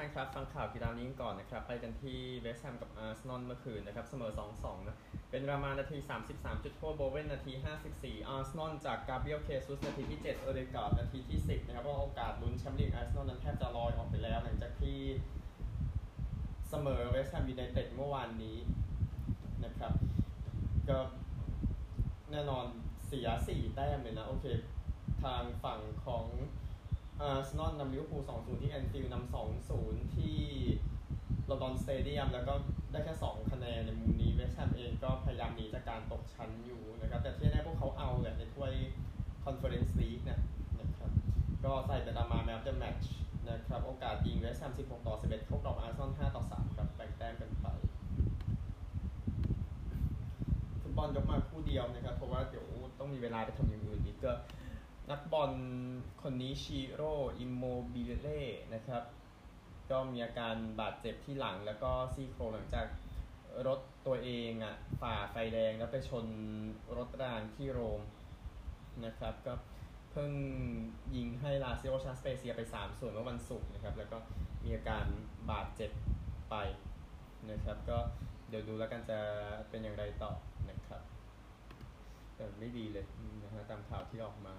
านครับ ฟังข่าวกีฬานี้ก่อนนะครับ ไปกันที่เวสต์แฮมกับอาร์เซนอลเมื่อคืนนะครับ เสมอ 2-2 นะ เบนรามานาที 33 จุดโทษโบเวนนาที 54 อาร์เซนอลจากกาเบรียลเชซุสนาทีที่ 7 โอเดการ์ดนาทีที่ 10 นะครับเพราะโอกาสลุ้นแชมป์ลีกอาร์เซนอลนั้นแทบจะลอยออกไปแล้ว หลังจากที่เสมอเวสต์แฮมยูไนเต็ดเมื่อวานนี้นะครับก็แน่นอนเสีย 4 แต้มเลยนะ โอเค ทางฝั่งของ อาร์เซนอลนำลิเวอร์พูล2-0ที่แอนฟิลด์นำ2-0ที่ลอนดอนสเตเดียมแล้วก็ได้แค่2คะแนนในมุมนี้เวสต์แฮมเองก็พยายามหนีจากการตกชั้นอยู่นะครับแต่ที่แน่พวกเขาเอาแหละในถ้วยคอนเฟอเรนซ์ลีกนะนะครับก็ใส่เป็นรามาแมตช์แมตช์นะครับโอกาสยิงเวสต์แฮม16 ต่อ 11 เข้ากรอบอาร์เซนอล5ต่อ 3 ครับแบ่งแต้มกันไปฟุตบอลยกมาคู่เดียวนะครับ เพราะว่าเดี๋ยวต้องมีเวลาไปทำอย่างอื่นอีกก็ นักบอลคนนี้ชิโร่อิมโมบิเล่นะครับ ก็มีอาการบาดเจ็บที่หลังแล้วก็ซี่โครงหลังจากรถตัวเองอะฝ่าไฟแดงแล้วไปชนรถรางที่โรมนะครับ ก็เพิ่งยิงให้ลาซิโอชนะสเปเซียไป 3 ศูนย์เมื่อวันศุกร์นะครับ แล้วก็มีอาการบาดเจ็บไปนะครับ ก็เดี๋ยวดูแล้วกันจะเป็นอย่างไรต่อนะครับแต่ไม่ดีเลยนะฮะตามข่าวที่ออกมา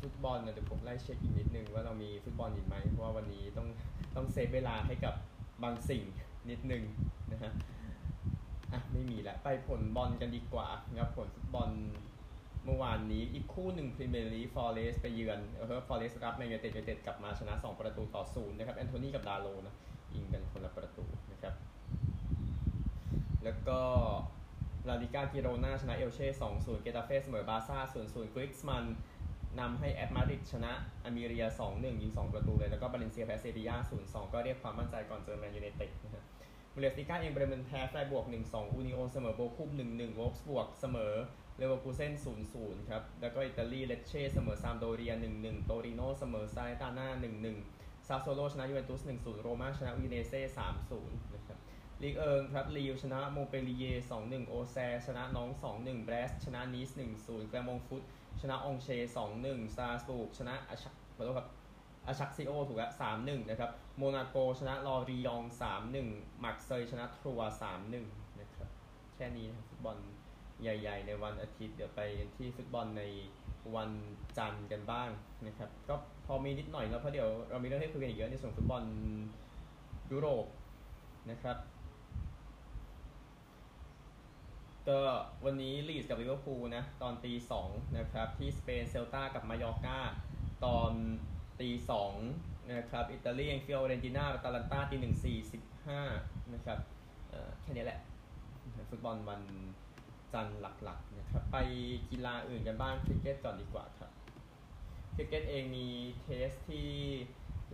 ฟุตบอลนะเดี๋ยวผมไล่เช็คอีกนิดนึงว่าเรามีฟุตบอลอีกไหมเพราะว่าวันนี้ต้องต้อง save เวลาให้กับบางสิ่งนิดนึงนะฮะอะไม่มีแล้วไปผลบอลกันดีกว่าครับผลฟุตบอลเมื่อวานนี้อีกคู่หนึ่งพรีเมียร์ลีกฟอร์เรสไปเยือนเออฟอร์เรสรับแมนยูเต็ดยูเต็ดกลับมาชนะ 2 ประตูต่อศูนย์นะครับแอนโทนีกับดาโลนะยิงกันคนละประตูนะครับ แล้วก็ลาลิกากิโรนาชนะเอลเช่ 2-0 เกตาเฟ่เสมอบาร์ซ่า0-0กรีซมันน์ นำให้แอตมาดริดชนะอัลเมเรีย2-1ยิง2ประตูเลย แล้วก็บาเลนเซียแพ้เซบียา0-2ก็เรียกความมั่นใจก่อนเจอแมนยูไนเต็ดนะฮะบุนเดสลีกาเองเบรเมนแพ้ไฟรบวร์ก1-2อูนิโอนเสมอโบคุม1-1วอล์ฟสบวร์กเสมอเลเวอร์คูเซ่น0-0ครับ แล้วก็อิตาลีเลเช่เสมอซามพ์โดเรีย1-1โตริโนเสมอซาแลร์นิตาน่า1-1ซาสซูโอโลชนะยูเวนตุส1-0โรม่าชนะอูดิเนเซ่3-0นะครับลีกเอิงครับลีลล์ชนะมงต์เปลลิเย่ร์2-1โอแซร์ชนะน็องต์2-1แบรสต์ชนะนีส1-0แกลร์มงต์ฟุต ชนะอองเช่ร์2-1สตราส์บูร์กชนะอาชักขอโทษครับอาชักซิโอถูกแล้ว3-1นะครับ โมนาโกชนะลอริยองต์3-1มาร์กเซยชนะทรัวส์3-1นะครับแค่นี้ฟุตบอลใหญ่ ๆ ในวันอาทิตย์เดี๋ยวไปที่ฟุตบอลในวันจันทร์กันบ้างนะครับ ก็พอมีนิดหน่อยแล้วเพราะเดี๋ยวเรามีเรื่องให้คุยกันอีกเยอะในส่วนฟุตบอลยุโรปนะครับ ก็วันนี้ลีดกับลิเวอร์พูลนะ ตอนตีสองนะครับ ที่สเปนเซลตากับมายอร์กาตอนตีสองนะครับ อิตาลีเองฟิโอเรนติน่ากับอตาลันตาตีหนึ่งสี่สิบห้านะครับแค่นี้แหละ ฟุตบอลวันจันทร์หลักๆนะครับ ไปกีฬาอื่นกันบ้างคริกเก็ตก่อนดีกว่าครับคริกเก็ตเองมี Test ที่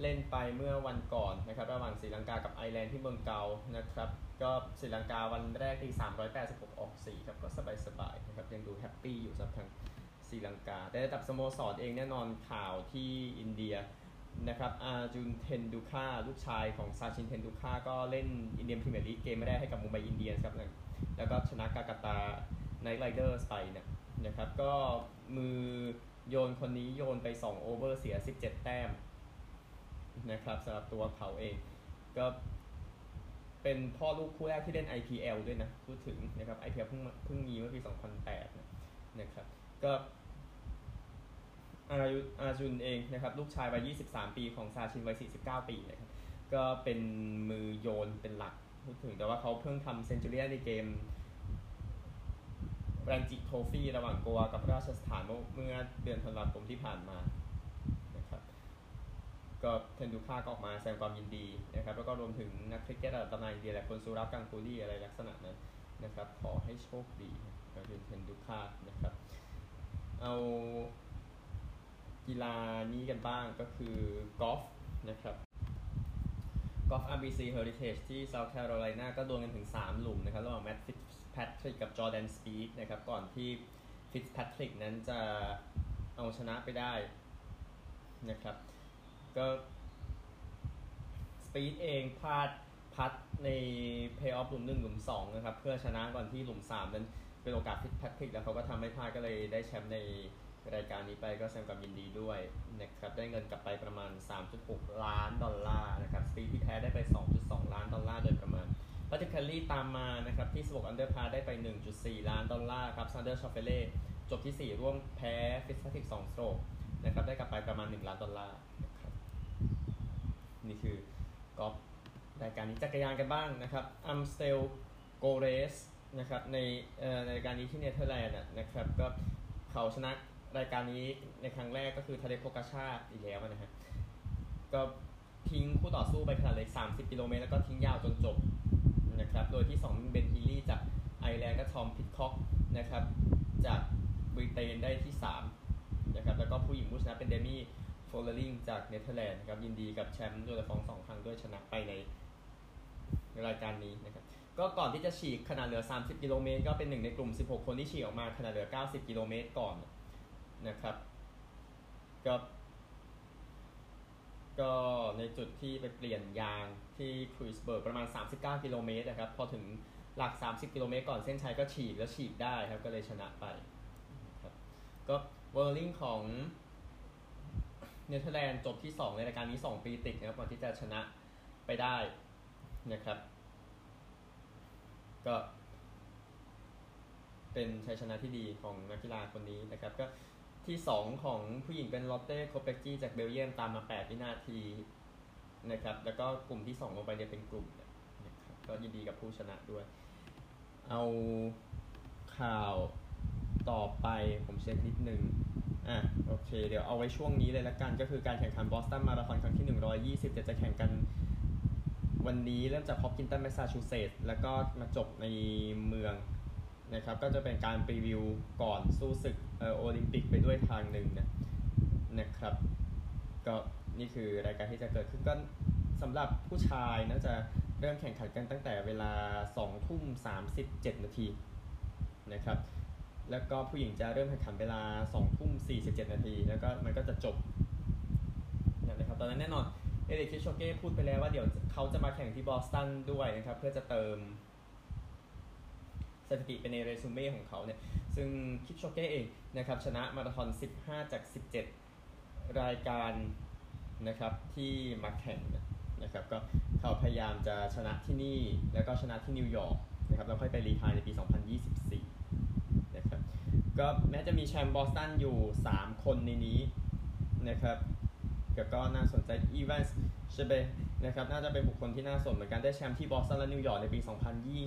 เล่นไปเมื่อวันก่อนนะครับ ระหว่างศรีลังกากับไอร์แลนด์ที่เมืองกอลล์นะครับ ก็ศรีลังกาวันแรกที่386 ออก 4 ครับ ก็สบายๆนะครับ ยังดู happy อยู่สำหรับทางศรีลังกา แต่ระดับสโมสรเองแน่นอนข่าวที่อินเดียนะครับอาจุนเทนดูคาลูกชายของซาชินเทนดูคาก็เล่น Indian Premier League เกมไม่ได้ให้กับมุมไบอินเดียนส์ครับ แล้วก็ชนะกัลกาตาไนท์ไรเดอร์สไปเนี่ยนะครับ ก็มือโยนคนนี้โยนไป 2 over เสีย 17 แต้มนะครับสำหรับตัวเขาเอง ก็ เป็นพ่อลูกคู่แรกที่เล่น IPL ด้วยนะ พูดถึงนะครับ IPL เพิ่งเพิ่งมีเมื่อปี 2008นะครับ ก็อายุอาจุนเองนะครับ ลูกชายวัย 23 ปีของซาชินวัย 49 ปีนะครับ ก็เป็นมือโยนเป็นหลัก พูดถึงแต่ว่าเขาเพิ่งทำเซนจูเรียในเกมแรนจิโทฟี่ระหว่างกัวกับราชสถานเมื่อเดือนธันวาคมที่ผ่านมา ก็เทนดูค่าก็ออกมาแสดงความยินดีนะครับ แล้วก็รวมถึงนักคริกเก็ตระดับตำนานอินเดียและคนซูรับกังกูลี่อะไรลักษณะนั้นนะครับ ขอให้โชคดีกับเทนดูค่านะครับ เอากีฬานี้กันบ้างก็คือกอล์ฟนะครับกอล์ฟ RBC Heritage ที่ South Carolina ก็ดวลกันถึง 3 หลุมนะครับระหว่างแมตต์ฟิตแพทริกกับจอร์แดนสปีดนะครับ ก่อนที่ฟิตแพทริกนั้นจะเอาชนะไปได้นะครับ ก็สปีดเองพลาดพัตต์ในเพย์ออฟหลุมหนึ่งหลุมสองนะครับ เพื่อชนะก่อนที่หลุมสามนั้นเป็นโอกาสฟิตแพทริกแล้วเขาก็ทำไม่พลาดก็เลยได้แชมป์ในรายการนี้ไปก็แสดงความยินดีด้วยนะครับได้เงินกลับไปประมาณ 3.6 ล้านดอลลาร์นะครับสปีดที่แพ้ได้ไป 2.2 ล้านดอลลาร์โดยประมาณแพทริกแคนต์เลย์ตามมานะครับที่16 under par ได้ไป 1.4 ล้านดอลลาร์ครับแซนเดอร์ชอฟเฟเล่จบที่ 4 ร่วมแพ้ฟิตแพทริก2 strokeนะครับได้กลับไปประมาณ 1 ล้านดอลลาร์ นี่คือกอล์ฟรายการนี้จักรยานกันบ้างนะครับอัมสเตลโกลด์เรซนะครับในในรายการนี้ที่เนเธอร์แลนด์นะครับก็เขาชนะรายการนี้ในครั้งแรกก็คือทาเดโปกาชาอีกแล้วนะฮะก็ทิ้งคู่ต่อสู้ไปขณะเหลือ 30 กิโลเมตรแล้วก็ทิ้งยาวจนจบนะครับโดยที่ 2 เบนฮีลี่จากไอร์แลนด์ก็ทอมพิดค็อกนะครับจากบริเตนได้ที่3นะครับแล้วก็ผู้หญิงผู้ชนะเป็นเดมี่ โฟลเลอริงจากเนเธอร์แลนด์นะครับยินดีกับแชมป์โดยฟองสองครั้งด้วยชนะไปในรายการนี้นะครับก็ก่อนที่จะฉีกขนาดเหลือ 30 กิโลเมตร ก็เป็นหนึ่งในกลุ่ม 16 คนที่ฉีกออกมาขนาดเหลือ 90 กิโลเมตรก่อนนะครับ ก็ก็ในจุดที่ไปเปลี่ยนยางที่ครูสเบิร์กประมาณ 39 กิโลเมตรนะครับ พอถึงหลัก 30 กิโลเมตรก่อนเส้นชัยก็ฉีกแล้วฉีกได้ครับ ก็เลยชนะไปครับก็เวอร์ลิงของ เนเธอร์แลนด์จบที่ 2 ในรายการนี้ 2 ปีติดนะครับก่อนที่จะชนะไปได้นะครับ ก็ เป็นชัยชนะที่ดีของนักกีฬาคนนี้นะครับ ก็ที่ 2 ของผู้หญิงเป็นลอตเต้โคเปคกี้จากเบลเยียมตามมา 8 วินาทีนะครับ แล้วก็กลุ่มที่ 2 ลงไปเนี่ยเป็นกลุ่มนะครับก็ยินดีกับผู้ชนะด้วย เอาข่าวต่อไปผมเช็คนิดนึง อะโอเค เดี๋ยวเอาไว้ช่วงนี้เลยละกัน ก็คือการแข่งขันบอสตันมาราธอนครั้งที่ 120จะจะแข่งกันวันนี้เริ่มจากฮอปกินตันแมสซาชูเซตส์แล้วก็มาจบในเมืองนะครับ ก็จะเป็นการรีวิวก่อนสู้ศึกโอลิมปิกไปด้วยทางหนึ่งนะนะครับ ก็นี่คือรายการที่จะเกิดขึ้นก็สำหรับผู้ชายนะจะเริ่มแข่งขันกันตั้งแต่เวลา 2 ทุ่ม 37 นาทีนะครับ แล้วก็ผู้หญิงจะเริ่มแข่งขันเวลา2ทุ่ม47 นาที แล้วก็มันก็จะจบนะครับ ตอนนั้นแน่นอนเอริกคิชโชเก้พูดไปแล้วว่าเดี๋ยวเขาจะมาแข่งที่บอสตันด้วยนะครับ เพื่อจะเติมสถิติเป็นในเรซูเม่ของเขาเนี่ย ซึ่งคิปโชเก้เองนะครับ ชนะมาราธอน 15 จาก 17 รายการนะครับที่มาแข่งนะครับก็เขาพยายามจะชนะที่นี่ แล้วก็ชนะที่นิวยอร์กนะครับแล้วค่อยไป retire ในปี 2024นะครับ ก็แม้จะมีแชมป์บอสตันอยู่ 3 คนในนี้นะครับก็น่าสนใจอีวานส์เชเบตนะครับน่าจะเป็นบุคคลที่น่าสนเหมือนกันได้แชมป์ที่บอสตันและนิวยอร์กในปี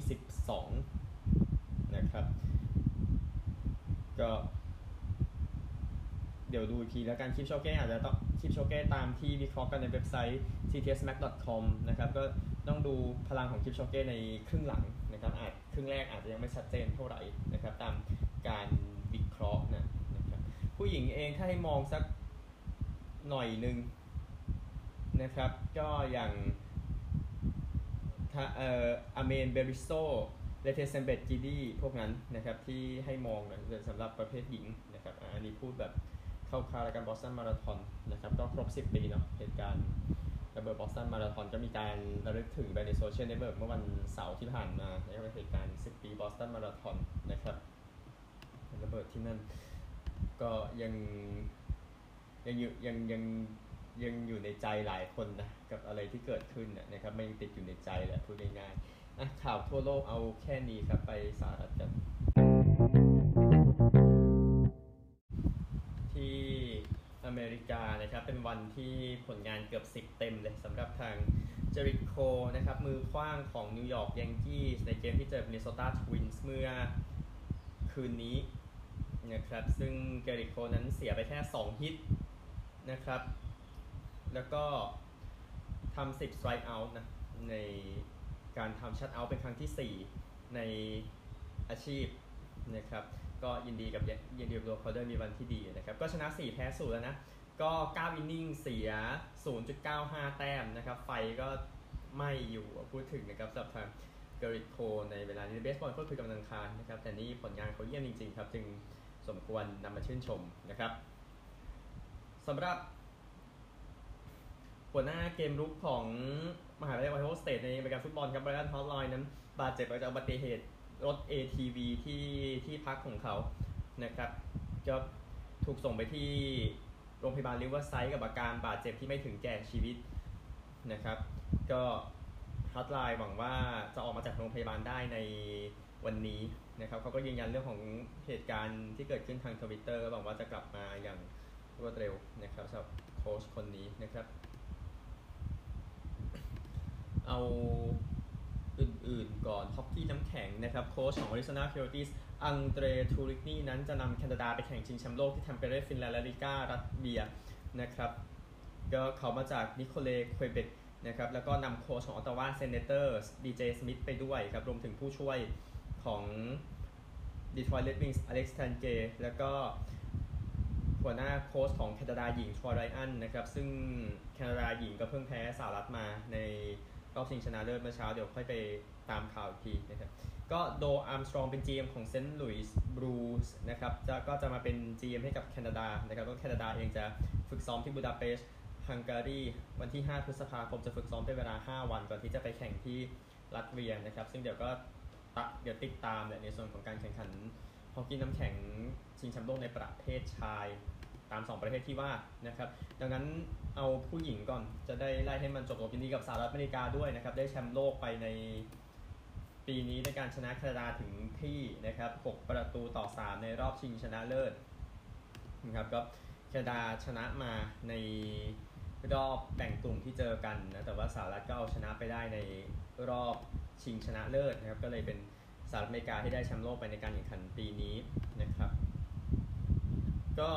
2022 นะครับก็เดี๋ยวดูอีกทีแล้วกันคลิปโชเก้อาจจะต้องคลิปโชเก้ตามที่วิเคราะห์กันในเว็บไซต์ ctsmac.com นะครับก็ต้องดูพลังของคลิปโชเก้ในครึ่งหลังนะครับอาจครึ่งแรกอาจจะยังไม่ชัดเจนเท่าไหร่นะครับตามการ ราะห์นะนะครับผู้หญิงเองถ้าให้มองสักหน่อยหนึ่งนะครับ ก็อย่างเอ่ออเมนเบริโซเลเทเซมเบตจีดีพวกนั้นนะครับที่ให้มองสำหรับประเภทหญิงนะครับอันนี้พูดแบบเข้าคารายการบอสตันมาราธอนนะครับก็ครบ 10 ปีเนาะเหตุการณ์ระเบิดบอสตันมาราธอนก็มีการระลึกถึงไปในโซเชียลเน็ตเวิร์กเมื่อวันเสาร์ที่ผ่านมานะครับเหตุการณ์ 10 ปีบอสตันมาราธอนนะครับ ระเบิดที่นั่น ก็ยังยังอยู่ยังยังยังอยู่ในใจหลายคนนะกับอะไรที่เกิดขึ้นนะครับมันยังติดอยู่ในใจแหละพูดง่ายๆนะข่าวทั่วโลกเอาแค่นี้ครับไปสหรัฐกันที่อเมริกานะครับเป็นวันที่ผลงานเกือบ 10 เต็มเลยสำหรับทางเจริโคนะครับมือคว้างของนิวยอร์กยังกี้ในเกมที่เจอมินนิโซตาทวินส์เมื่อคืนนี้ นะครับ ซึ่งเจริโคนั้นเสียไปแค่ 2 ฮิตนะครับ แล้วก็ทำ10 strike out นะ ในการทำชัดเอาเป็นครั้งที่ 4 ในอาชีพนะครับ ก็ยินดีกับยินดีกับตัวเขาด้วยมีวันที่ดีนะครับ ก็ชนะ 4 แพ้0แล้วนะ ก็9อินนิ่งเสีย 0.95 แต้มนะครับ ไฟก็ไม่อยู่พูดถึงนะครับสำหรับทางเกริโคในเวลานี้เบสบอลก็คือกำลังคารนะครับ แต่นี่ผลงานเขาเยี่ยมจริง ๆ ครับ จึง สมควรนำมาชื่นชมนะครับสำหรับหัวหน้าเกมรุกของมหาวิทยาลัยโอไฮโอสเตทในรายการฟุตบอลครับไบรอันฮาร์ตไลน์นั้น บาดเจ็บจากอุบัติเหตุรถ ATV ที่ที่พักของเขานะครับก็ถูกส่งไปที่โรงพยาบาลริเวอร์ไซด์กับอาการบาดเจ็บที่ไม่ถึงแก่ชีวิตนะครับ ก็ฮาร์ตไลน์หวังว่าจะออกมาจากโรงพยาบาลได้ในวันนี้ นะครับเขาก็ยืนยันเรื่องของเหตุการณ์ที่เกิดขึ้นทางทวิตเตอร์หวังว่าจะกลับมาอย่างรวดเร็วนะครับสำหรับโค้ชคนนี้นะครับ เอาอื่นๆก่อนฮอกกี้น้ำแข็งนะครับโค้ชของ Arizona Coyotes อังเดรทูริกนีนั้นจะนำแคนาดาไปแข่งชิงแชมป์โลกที่แทมเปเรฟินแลนด์และริก้าลัตเวียนะครับก็เขามาจากนิโคเลควยเบกนะครับแล้วก็นำโค้ชของออตตาวาเซเนเตอร์ดีเจสมิธไปด้วยครับรวมถึงผู้ช่วย ของดีทรอยต์เรดวิงส์อเล็กซ์แทนเกแล้วก็หัวหน้าโค้ชของแคนาดาหญิงทรอยไรอันนะครับซึ่งแคนาดาหญิงก็เพิ่งแพ้สหรัฐมาในรอบชิงชนะเลิศเมื่อเช้าเดี๋ยวค่อยไปตามข่าวอีกทีนะครับก็โดอาร์มสตรองเป็น GM ของเซนต์หลุยส์บลูส์ซนะครับจะก็จะมาเป็น GM ให้กับแคนาดานะครับก็แคนาดาเองจะฝึกซ้อมที่บูดาเปสต์ฮังการีวันที่ 5 พฤษภาคมจะฝึกซ้อมเป็นเวลา 5 วันก่อนที่จะไปแข่งที่รัสเวียนะครับซึ่งเดี๋ยวก็ เดี๋ยวติดตามแหละในส่วนของการแข่งขันฮอกกี้น้ำแข็งชิงแชมป์โลกในประเภทชายตาม 2 ประเภทที่ว่านะครับ ดังนั้นเอาผู้หญิงก่อนจะได้ไล่ให้มันจบลงยินดีกับสหรัฐอเมริกาด้วยนะครับ ได้แชมป์โลกไปในปีนี้ในการชนะแคนาดาถึงที่นะครับ 6 ประตูต่อ 3 ในรอบชิงชนะเลิศนะครับก็แคนาดาชนะมาในรอบแบ่งกลุ่มที่เจอกันนะแต่ว่าสหรัฐก็เอาชนะไปได้ในรอบ ชิงชนะเลิศนะครับ ก็เลยเป็นสหรัฐอเมริกาที่ได้แชมป์โลกไปในการแข่งขันปีนี้นะครับ ก็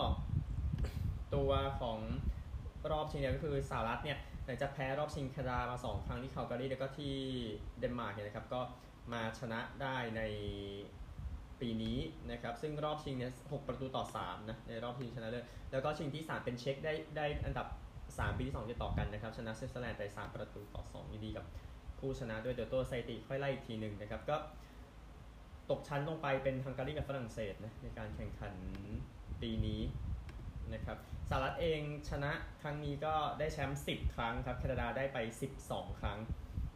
ตัวของรอบชิงเนี่ยก็คือสหรัฐเนี่ยหลังจากแพ้รอบชิงแคนาดามา 2 ครั้งที่คาลการีแล้วก็ที่เดนมาร์กเนี่ยนะครับ ก็มาชนะได้ในปีนี้นะครับ ซึ่งรอบชิงเนี่ย6ประตูต่อ3นะในรอบชิงชนะเลิศแล้วก็ชิงที่ 3 เป็นเช็คได้ได้อันดับ 3 ปีที่2ติดต่อกันนะครับ ชนะสวิตเซอร์แลนด์ไป 3 ประตูต่อ2ยินดีกับ ผู้ชนะด้วยเดี๋ยวตัวไซติค่อยไล่อีกทีหนึ่งนะครับ ก็ตกชั้นลงไปเป็นฮังการีกับฝรั่งเศสนะในการแข่งขันปีนี้นะครับสหรัฐเองชนะครั้งนี้ก็ได้แชมป์10 ครั้งครับแคนาดาได้ไป 12 ครั้ง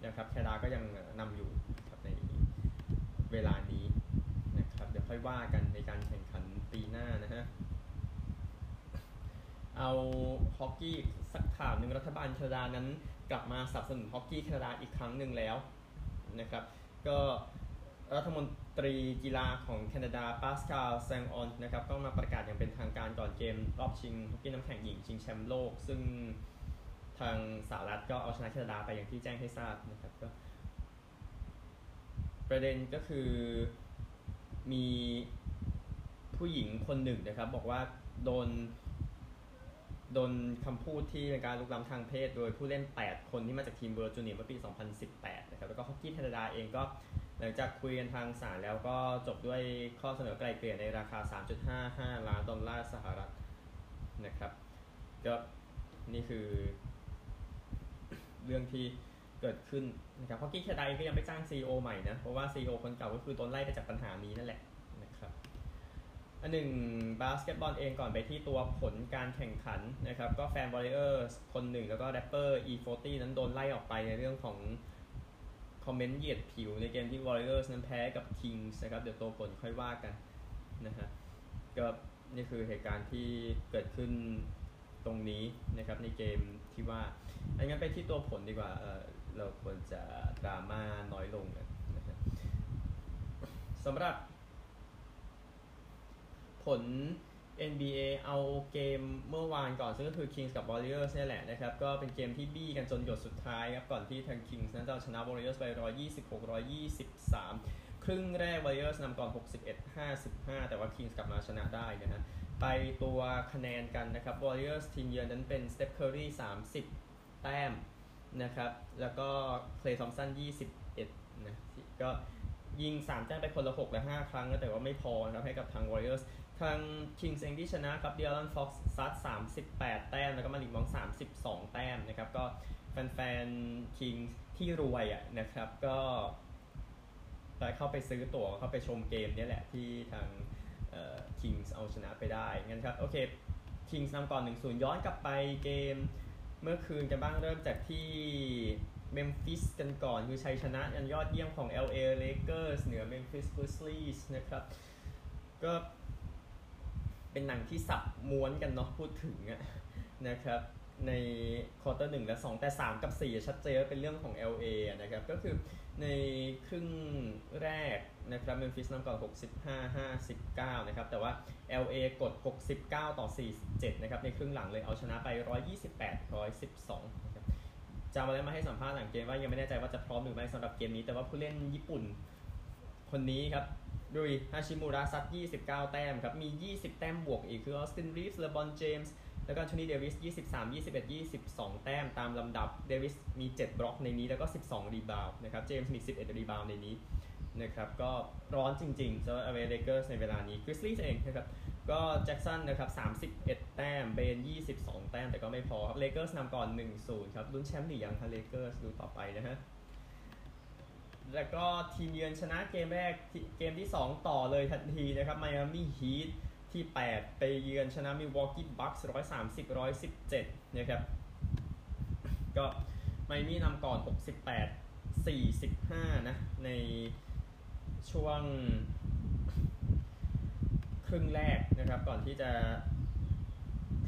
นะครับแคนาดาก็ยังนำอยู่ครับในเวลานี้นะครับเดี๋ยวค่อยว่ากันในการแข่งขันปีหน้านะฮะเอาฮอกกี้สักข่าวหนึ่งรัฐบาลแคนาดานั้น กลับมาสนับสนุนฮอกกี้แคนาดาอีกครั้งหนึ่งแล้วนะครับก็รัฐมนตรีกีฬาของแคนาดาปาสคาลแซงออนนะครับก็มาประกาศอย่างเป็นทางการก่อนเกมรอบชิงฮอกกี้น้ำแข็งหญิงชิงแชมป์โลก ซึ่งทางสหรัฐก็เอาชนะแคนาดาไปอย่างที่แจ้งให้ทราบนะครับก็ประเด็นก็คือมีผู้หญิงคนหนึ่งนะครับ บอกว่าโดน โดนคำพูดที่เป็นการลุกล้ำทางเพศ โดยผู้เล่น 8 คนที่มาจากทีมเวิลด์จูเนียร์เมื่อปี 2018 นะครับ แล้วก็ฮอกกี้แคนาดาเองก็หลังจากคุยกันทางศาลแล้วก็จบด้วยข้อเสนอไกล่เกลี่ยในราคา 3.55 ล้านดอลลาร์สหรัฐนะครับก็นี่คือ เรื่องที่เกิดขึ้นนะครับฮอกกี้แคนาดาเองก็ยังไม่จ้าง CEO ใหม่นะ เพราะว่า CEO คนเก่าก็คือโดนไล่ไปจากปัญหานี้นั่นแหละ อันหนึ่งบาสเกตบอลเองก่อนไปที่ตัวผลการแข่งขันนะครับ ก็แฟนบอลเลอร์คนหนึ่งแล้วก็แรปเปอร์ E40 นั้นโดนไล่ออกไปในเรื่องของ comment เหยียดผิวในเกมที่ Warriors นั้นแพ้กับ Kings นะครับ เดี๋ยวตัวผลค่อยว่ากันนะฮะก็นี่คือเหตุการณ์ที่เกิดขึ้นตรงนี้นะครับในเกมที่ว่า อันงั้นไปที่ตัวผลดีกว่าเออเราควรจะดราม่าน้อยลงนะฮะสำหรับ ผล NBA เอาเกมเมื่อวานก่อน ซึ่งก็คือ Kings กับ Warriors นี่แหละนะครับ ก็เป็นเกมที่บี้กันจนหยดสุดท้ายครับ ก่อนที่ทาง Kings นั้นจะชนะ Warriors ไป 126-123 ครึ่งแรก Warriors นำก่อน 61-55 แต่ว่า Kings กลับมาชนะได้นะฮะไปตัวคะแนนกันนะครับ Warriors ทีมเยือนนั้นเป็น Steph Curry 30 แต้มนะครับ แล้วก็ Klay Thompson 21 นะ ก็ยิง 3 แต้มไปคนละ 6 และ 5 ครั้ง แต่ว่าไม่พอนะครับให้กับทาง Warriors ทาง Kings เองที่ชนะครับเดียร์ลันฟ็อกซ์ซัด38 แต้ม แล้วก็มาริกมอง 32 แต้มนะครับ ก็แฟนๆ Kings ที่รวยอะนะครับ ก็ไปเข้าไปซื้อตั๋วเข้าไปชมเกมนี่แหละที่ทาง Kings เอาชนะไปได้ งั้นครับ โอเค Kings นำก่อน 1-0 ย้อนกลับไปเกมเมื่อคืนกันบ้างเริ่มจากที่เมมฟิสกันก่อน คือชัยชนะอันยอดเยี่ยมของ LA Lakers เหนือ Memphis Grizzlies นะครับ ก็ เป็นหนังที่สับม้วนกันเนาะพูดถึงอะนะครับในควอเตอร์หนึ่งและ 2 แต่ 3 กับ 4 ชัดเจนว่าเป็นเรื่องของ LA อะนะครับก็คือในครึ่งแรกนะครับเมมฟิสนำก่อน 65 59 นะครับ แต่ว่า LA กด 69 ต่อ 47 นะครับ ในครึ่งหลังเลยเอาชนะไป 128 112นะครับจาโมแรนต์แล้วมาให้สัมภาษณ์หลังเกมว่ายังไม่แน่ใจว่าจะพร้อมหรือไม่สำหรับเกมนี้ แต่ว่าผู้เล่นญี่ปุ่นคนนี้ครับ รุยฮาชิมูระซัด29 แต้มครับ มี 20 แต้มบวกอีก คือออสตินรีฟส์เลบอนเจมส์แล้วก็แอนโทนี่เดวิส 23 21 22 แต้มตามลำดับ เดวิสมี 7 บล็อกในนี้ แล้วก็ 12 rebound นะครับ เจมส์มี 11 rebound ในนี้นะครับ ก็ร้อนจริงๆสำหรับแอลเอเลเกอร์ในเวลานี้คริสลี่เองนะครับ ก็แจ็คสันนะครับ 31 แต้ม เบน 22 แต้ม แต่ก็ไม่พอครับ เลเกอร์สนำก่อน 1-0 ครับ ลุ้นแชมป์หรือยังคะเลเกอร์สดูต่อไปนะฮะ แล้วก็ทีมเยือนชนะเกมแรกเกมที่ 2 ต่อเลยทันทีนะครับไมอามี่ฮีทที่ 8 ไปเยือนชนะมิลวอกกี้บัคส์130 117นะครับ ก็ไมอามี่นำก่อน 68 45 นะ ในช่วงครึ่งแรกนะครับ ก่อนที่จะ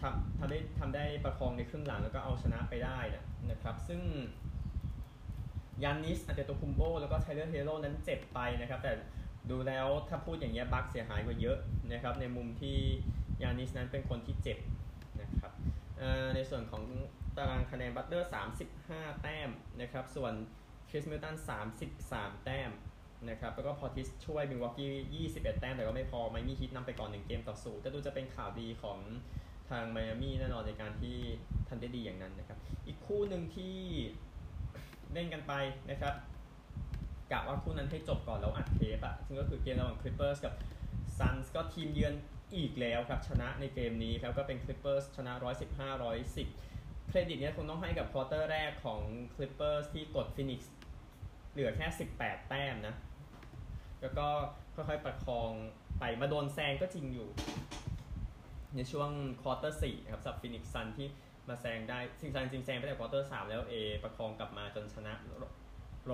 ทำทำได้ทำได้ประคองในครึ่งหลังแล้วก็เอาชนะไปได้นะนะครับ ซึ่ง ยานนิสอันเตโตคุมโบแล้วก็ไทเลอร์เฮโร่นั้นเจ็บไปนะครับ แต่ดูแล้วถ้าพูดอย่างเงี้ยบัคเสียหายกว่าเยอะนะครับในมุมที่ยานนิสนั้นเป็นคนที่เจ็บนะครับในส่วนของตารางคะแนนบัตเลอร์35 แต้มนะครับส่วนคริสมิดเดิลตัน33 แต้มนะครับแล้วก็พอร์ทิสช่วยมิลวอกกี้21 แต้ม แต่ก็ไม่พอไมอามี่ฮีทนำไปก่อน 1 เกมต่อศูนย์แต่ดูจะเป็นข่าวดีของทางไมอามี่แน่นอนในการที่ทำได้ดีอย่างนั้นนะครับ อีกคู่หนึ่งที่ เล่นกันไปนะครับกะว่าคู่นั้นให้จบก่อนแล้วอัดเทปอะซึ่งก็คือเกมระหว่างคลิปเปอร์สกับซันส์ก็ทีมเยือนอีกแล้วครับ ชนะในเกมนี้ครับก็เป็นคลิปเปอร์สชนะ 115 110 เครดิตเนี้ยคงต้องให้กับควอเตอร์แรกของคลิปเปอร์สที่กดฟินิกส์เหลือแค่ 18 แต้มนะ แล้วก็ค่อยๆประคองไปมาโดนแซงก็จริงอยู่ ในช่วงควอเตอร์4ครับสับฟินิกซันที่ มาแซงได้ซิงซันจริงแซงไปแต่ควอเตอร์3แล้ว A ประคองกลับมาจนชนะ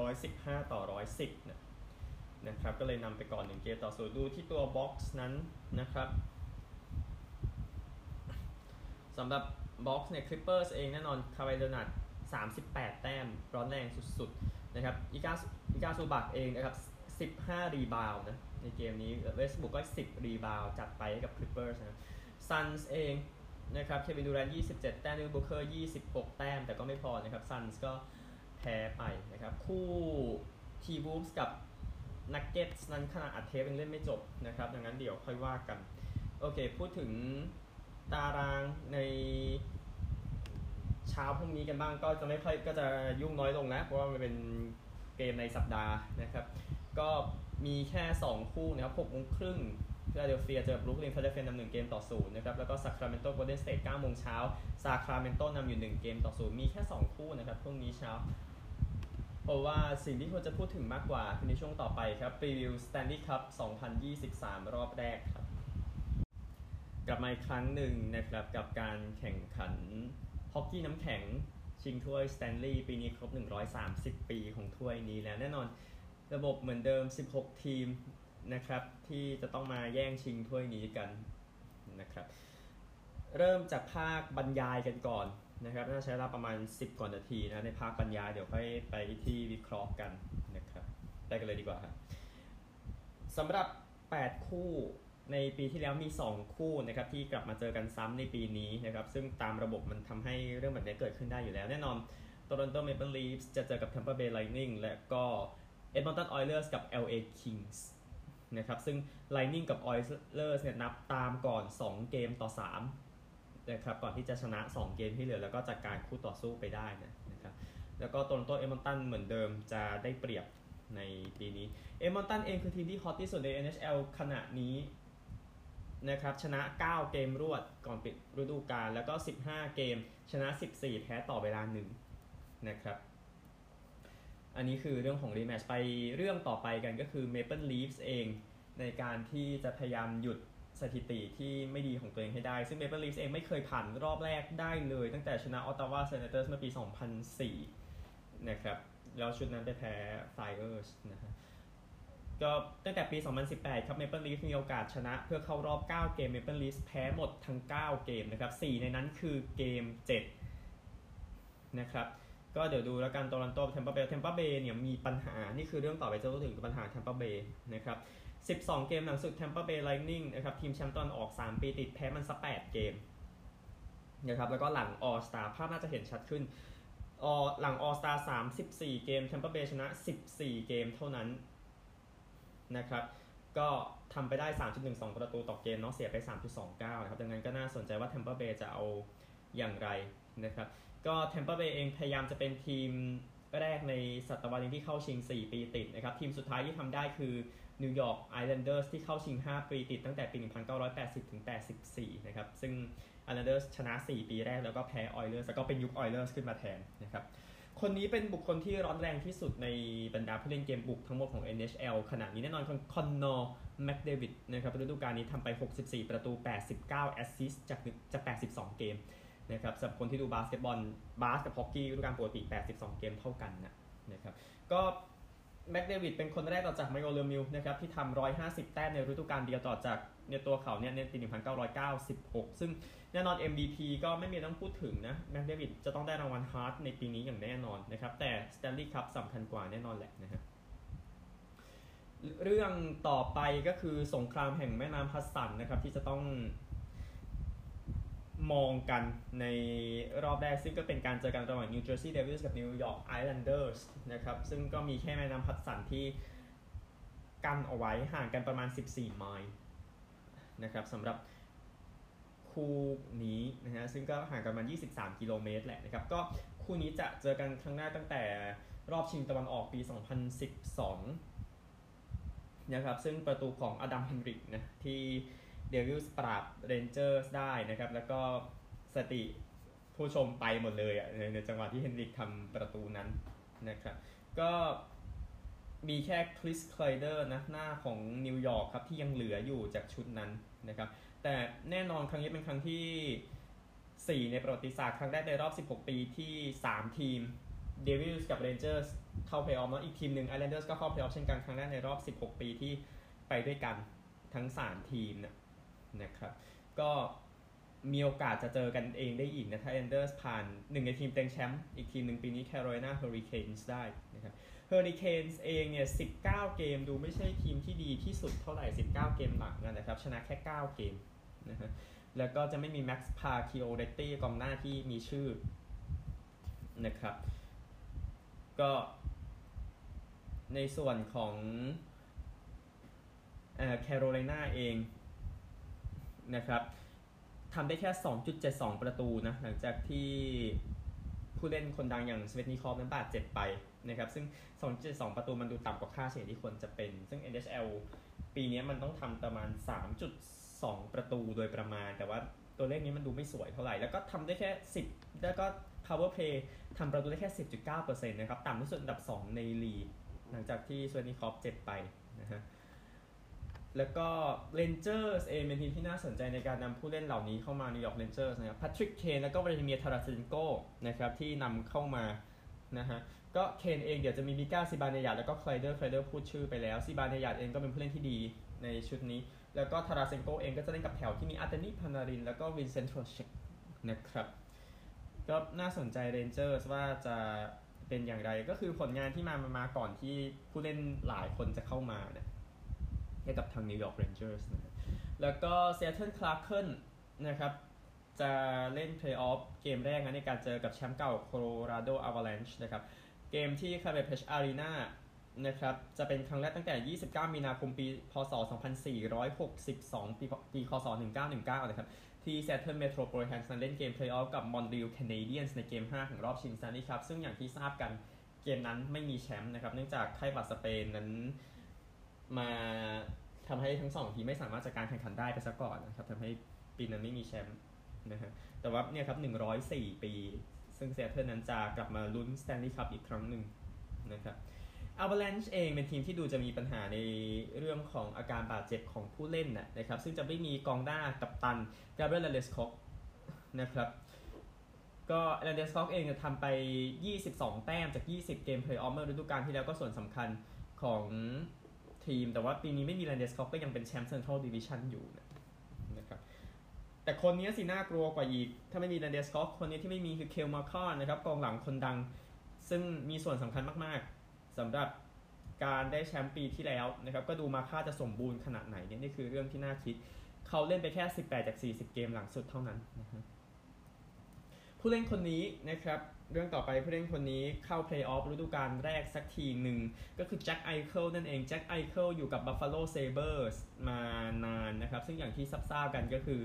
115ต่อ110นะนะครับก็เลยนำไปก่อน1เกมต่อศูนย์ดูที่ตัว box นั้นนะครับสำหรับ box เนี่ยคลิปเปอร์สเองแน่นอนคาวายเลนเนิร์ด38 แต้ม ร้อนแรงสุดๆนะครับอีวิกาอีวิกาซูบัคเองนะครับ 15 rebound นะในเกมนี้เวสต์บรูกก็ 10 rebound จัดไปให้กับคลิปเปอร์สนะซันส์เอง นะครับเควินดูแรนต์27 แต้มเดวินบุคเกอร์ 26 แต้ม แต่ก็ไม่พอนะครับซันส์ก็แพ้ไปนะครับ คู่ทีวูฟส์กับนักเก็ตนั้นขนาดอัดเทปยังเล่นไม่จบนะครับ ดังนั้นเดี๋ยวค่อยว่ากัน โอเค พูดถึงตารางในเช้าพรุ่งนี้กันบ้างก็จะไม่ค่อยก็จะยุ่งน้อยลงนะเพราะว่ามันเป็นเกมในสัปดาห์นะครับ ก็มีแค่ 2 คู่นะครับ6โมงครึ่ง ฟิลาเดลเฟียเจอบรูคลินฟิลาเดลเฟียนำหนึ่งเกมต่อศูนย์นะครับแล้วก็ซาคราเมนโตโกลเด้นสเตท9โมงเช้าซาคราเมนโตนำอยู่1เกมต่อศูนย์มีแค่2คู่นะครับพรุ่งนี้เช้าเพราะว่าสิ่งที่ควรจะพูดถึงมากกว่าในช่วงต่อไปครับพรีวิวสแตนลีย์คัพ2023 รอบแรกครับ กลับมาอีกครั้งหนึ่งนะครับกับการแข่งขันฮอกกี้น้ำแข็งชิงถ้วยสแตนลีย์ปีนี้ครบ 130 ปีของถ้วยนี้แล้วแน่นอนระบบเหมือนเดิม 16 ทีม นะครับ ที่จะต้องมาแย่งชิงถ้วยนี้กันนะครับ เริ่มจากภาคบรรยายกันก่อนนะครับน่าใช้เวลาประมาณ 10 กว่านาทีนะในภาคบรรยายเดี๋ยวค่อยไปที่วิเคราะห์กันนะครับไปกันเลยดีกว่าครับสำหรับ 8 คู่ในปีที่แล้วมี 2 คู่นะครับที่กลับมาเจอกันซ้ำในปีนี้นะครับซึ่งตามระบบมันทำให้เรื่องแบบนี้เกิดขึ้นได้อยู่แล้ว แน่นอน Toronto Maple Leafs จะเจอกับ Tampa Bay Lightning และก็ Edmonton Oilers กับ LA Kings นะครับซึ่ง Lightning กับ Oilers เนี่ยนับตามก่อน 2 เกมต่อ3นะครับก่อนที่จะชนะ 2 เกมที่เหลือแล้วก็จัดการคู่ต่อสู้ไปได้นะครับแล้วก็โตลอนโตเอมอนตันเหมือนเดิมจะได้เปรียบในปีนี้เอมอนตันเองคือทีมที่ฮอตที่สุดใน NHL ขณะนี้นะครับชนะ 9 เกมรวดก่อนปิดฤดูกาลแล้วก็ 15 เกม ชนะ 14 แพ้ต่อเวลา1นะครับ อันนี้คือเรื่องของรีแมชไปเรื่องต่อไปกันก็คือ Maple Leafs เองในการที่จะพยายามหยุดสถิติที่ไม่ดีของตัวเองให้ได้ ซึ่ง Maple Leafs เองไม่เคยผ่านรอบแรกได้เลย ตั้งแต่ชนะ Ottawa Senators เมื่อปี 2004 นะครับ แล้วชุดนั้นไปแพ้ Flyers นะฮะก็ตั้งแต่ปี 2018 ครับ Maple Leafs มีโอกาสชนะเพื่อเข้ารอบ 9 เกม Maple Leafs แพ้หมดทั้ง 9 เกมนะครับ 4 ในนั้นคือเกม 7 นะครับ ก็เดี๋ยวดูแล้วกันโตลันโตเทมเปอร์เบย์เทมเปอร์เบย์เนี่ยมีปัญหา นี่คือเรื่องต่อไปจะพูดถึงปัญหาเทมเปอร์เบย์นะครับ12 เกมหลังสุด Tampa Bay Lightning นะครับทีมแชมป์ตอนออก 3 ปีติดแพ้มันซะ8เกมนะครับแล้วก็หลัง All Star ภาพน่าจะเห็นชัดขึ้นออหลัง All Star 34 เกม Tampa Bay ชนะ 14 เกมเท่านั้นนะครับก็ทำไปได้ 3.12 ประตูต่อเกมเนาะเสียไป 3.29 นะครับดังนั้นก็น่าสนใจว่า Tampa Bay จะเอาอย่างไรนะครับ ก็ Tampa Bay เองพยายามจะเป็นทีมแรกในศตวรรษที่เข้าชิง 4 ปีติดนะครับ ทีมสุดท้ายที่ทำได้คือนิวยอร์กไอแลนเดอร์สที่เข้าชิง 5 ปีติดตั้งแต่ปี 1980 ถึง 84 นะครับ ซึ่งไอแลนเดอร์สชนะ 4 ปีแรกแล้วก็แพ้ออยเลอร์สแล้วก็เป็นยุคออยเลอร์สขึ้นมาแทนนะครับ คนนี้เป็นบุคคลที่ร้อนแรงที่สุดในบรรดาผู้เล่นเกมบุกทั้งหมดของ NHL ขณะนี้แน่นอนคอนนอร์แม็กเดวิดนะครับฤดูกาลนี้ทำไป 64 ประตู 89 แอสซิสต์จากจาก 82 เกม นะครับสำหรับคนที่ดูบาสเกตบอลบาสกับฮอกกี้ฤดูกาลปกติ 82 เกมเท่ากันนะนะครับก็แม็กเดวิดเป็นคนแรกต่อจากมาริโอเลอมิวซ์นะครับที่ทำ 150 แต้มในฤดูกาลเดียวต่อจากในตัวเขาเนี่ยในปี 1996 ซึ่งแน่นอน MVP ก็ไม่มีต้องพูดถึงนะแม็กเดวิดจะต้องได้รางวัลฮาร์ตในปีนี้อย่างแน่นอนนะครับแต่สแตนลีย์คัพสำคัญกว่าแน่นอนแหละนะฮะเรื่องต่อไปก็คือสงครามแห่งแม่น้ำฮัดสันนะครับที่จะต้อง มองกันในรอบแรก ซึ่งก็เป็นการเจอกันระหว่าง New Jersey Devils กับ New York Islanders นะครับ ซึ่งก็มีแค่แม่น้ำฮัดสันที่กั้นเอาไว้ห่างกันประมาณ 14 ไมล์นะครับสำหรับคู่นี้นะฮะซึ่งก็ห่างกันมา 23 กิโลเมตรแหละนะครับ ก็คู่นี้จะเจอกันครั้งหน้าตั้งแต่รอบชิงตะวันออกปี 2012นะครับซึ่งประตูของอดัมเฮนริกนะที่ เดวิลส์ปราบเรนเจอร์สได้นะครับ แล้วก็สติผู้ชมไปหมดเลยอะในจังหวะที่เฮนริกทำประตูนั้นนะครับ ก็มีแค่คริสไครเดอร์นะหน้าของนิวยอร์กครับที่ยังเหลืออยู่จากชุดนั้นนะครับ แต่แน่นอนครั้งนี้เป็นครั้งที่ 4 ในประวัติศาสตร์ครั้งแรกในรอบ 16 ปีที่ 3 ทีมเดวิลส์กับเรนเจอร์สเข้าเพลย์ออฟแล้วอีกทีมหนึ่งไอแลนเดอร์สก็เข้าเพลย์ออฟเช่นกันครั้งแรกในรอบ 16 ปีที่ไปด้วยกันทั้ง 3 ทีมนะ นะครับก็มีโอกาสจะเจอกันเองได้อีกนะถ้าไอแลนเดอร์สผ่านหนึ่งในทีมเต็งแชมป์อีกทีมหนึ่งปีนี้แคโรไลนาเฮอริเคนส์ได้นะครับเฮอริเคนส์เองเนี่ย 19 เกมดูไม่ใช่ทีมที่ดีที่สุดเท่าไหร่ 19 เกมหลังนะครับ ชนะแค่ 9 เกมนะฮะแล้วก็จะไม่มีแม็กซ์แพซิโอเรตตี้กองหน้าที่มีชื่อนะครับ ก็ในส่วนของแคโรไลนาเอง นะครับทำได้แค่ 2.72 ประตูนะหลังจากที่ผู้เล่นคนดังอย่างสเวตนิคอฟนั้นบาดเจ็บไปนะครับซึ่ง 2.72 ประตูมันดูต่ำกว่าค่าเฉลี่ยที่ควรจะเป็น ซึ่ง NHL ปีนี้มันต้องทำประมาณ 3.2 ประตูโดยประมาณ แต่ว่าตัวเลขนี้มันดูไม่สวยเท่าไหร่ แล้วก็ทำได้แค่ 10 แล้วก็ power play ทำประตูได้แค่ 10.9%นะครับต่ำที่สุดอันดับ 2 ในลีกหลังจากที่สเวชนิคอฟเจ็บไปนะฮะ แล้วก็เรนเจอร์สเองเป็นทีมที่น่าสนใจในการนำผู้เล่นเหล่านี้เข้ามานิวยอร์กเรนเจอร์สนะครับแพทริกเคนแล้วก็วลาดิเมียร์ทาราเซนโกนะครับที่นำเข้ามานะฮะก็เคนเองเดี๋ยวจะมีมิก้าซิบานเนียดแล้วก็ไครเดอร์ไครเดอร์พูดชื่อไปแล้วซิบานเนียดเองก็เป็นผู้เล่นที่ดีในชุดนี้ แล้วก็ทาราเซนโกเองก็จะเล่นกับแถวที่มีอาร์เตมีพานาริน แล้วก็วินเซนต์โทรเชกนะครับก็น่าสนใจเรนเจอร์สว่าจะเป็นอย่างไรก็คือผลงานที่มามาก่อนที่ผู้เล่นหลายคนจะเข้ามาเนี่ย ให้กับทางนิวยอร์กเรนเจอร์สนะแล้วก็เซ a เทิลคลาร์เคิลนะครับจะเล่นเพลย์ออฟเกมแรกนะในการเจอกับแชมป์เก่าโคโลราโดอ v ว l ลนช์นะครับเกมที่ไคลเมตเพลดจ์อารีนานะครับจะเป็นครั้งแรกตั้งแต่ 29 มีนาคมปี พศ 2462 ปีปีคศ 1919 นะครับที่เซ t เทิลเมโทรโพลิแทนเล่นเกมเพลย์ออฟกับมอนทรีออลแคนาเดียนส์ในเกม 5 ของรอบชิงซานี่ครับซึ่งอย่างที่ทราบกันเกมนั้นไม่มีแชมป์นะครับเนื่องจากไข้หวัดสเปนนั้น มาทำให้ทั้งสองทีมไม่สามารถจัดการแข่งขันได้ไปซะก่อนนะครับทำให้ปีนั้นไม่มีแชมป์นะฮะแต่ว่าเนี่ยครับ 104 ปี ซึ่งซีแอตเทิลนั้นจะกลับมาลุ้นสแตนลีย์คัพอีกครั้งหนึ่งนะครับอวาลานช์เองเป็นทีมที่ดูจะมีปัญหาในเรื่องของอาการบาดเจ็บของผู้เล่นนะครับ ซึ่งจะไม่มีกองหน้ากัปตันกาเบรียลแลนเดสคอกนะครับก็แลนเดสคอกเองจะทำไป 22 แต้มจาก 20 เกมเพลย์ออฟเมื่อฤดูกาลที่แล้วก็ส่วนสำคัญของ ทีม แต่ว่าปีนี้ไม่มีแลนเดสคอกก็ยังเป็นแชมป์เซ็นทรัลดิวิชันอยู่นะครับแต่คนนี้สิน่ากลัวกว่าอีก ถ้าไม่มีแลนเดสคอกคนนี้ที่ไม่มีคือเคลมาคาร์นะครับกองหลังคนดัง ซึ่งมีส่วนสำคัญมากๆสำหรับการได้แชมป์ปีที่แล้วนะครับก็ดูมาคาร์จะสมบูรณ์ขนาดไหนเนี่ยนี่คือเรื่องที่น่าคิด เขาเล่นไปแค่ 18 จาก 40 เกมหลังสุดเท่านั้นนะครับผู้เล่นคนนี้นะครับ เรื่องต่อไปผู้เล่นคนนี้เข้าเพลย์ออฟฤดูกาลแรกสักทีหนึ่ง ก็คือแจ็คไอเคิลนั่นเองแจ็คไอเคิลอยู่กับ Buffalo Sabres มานานนะครับ ซึ่งอย่างที่ทราบกันก็คือ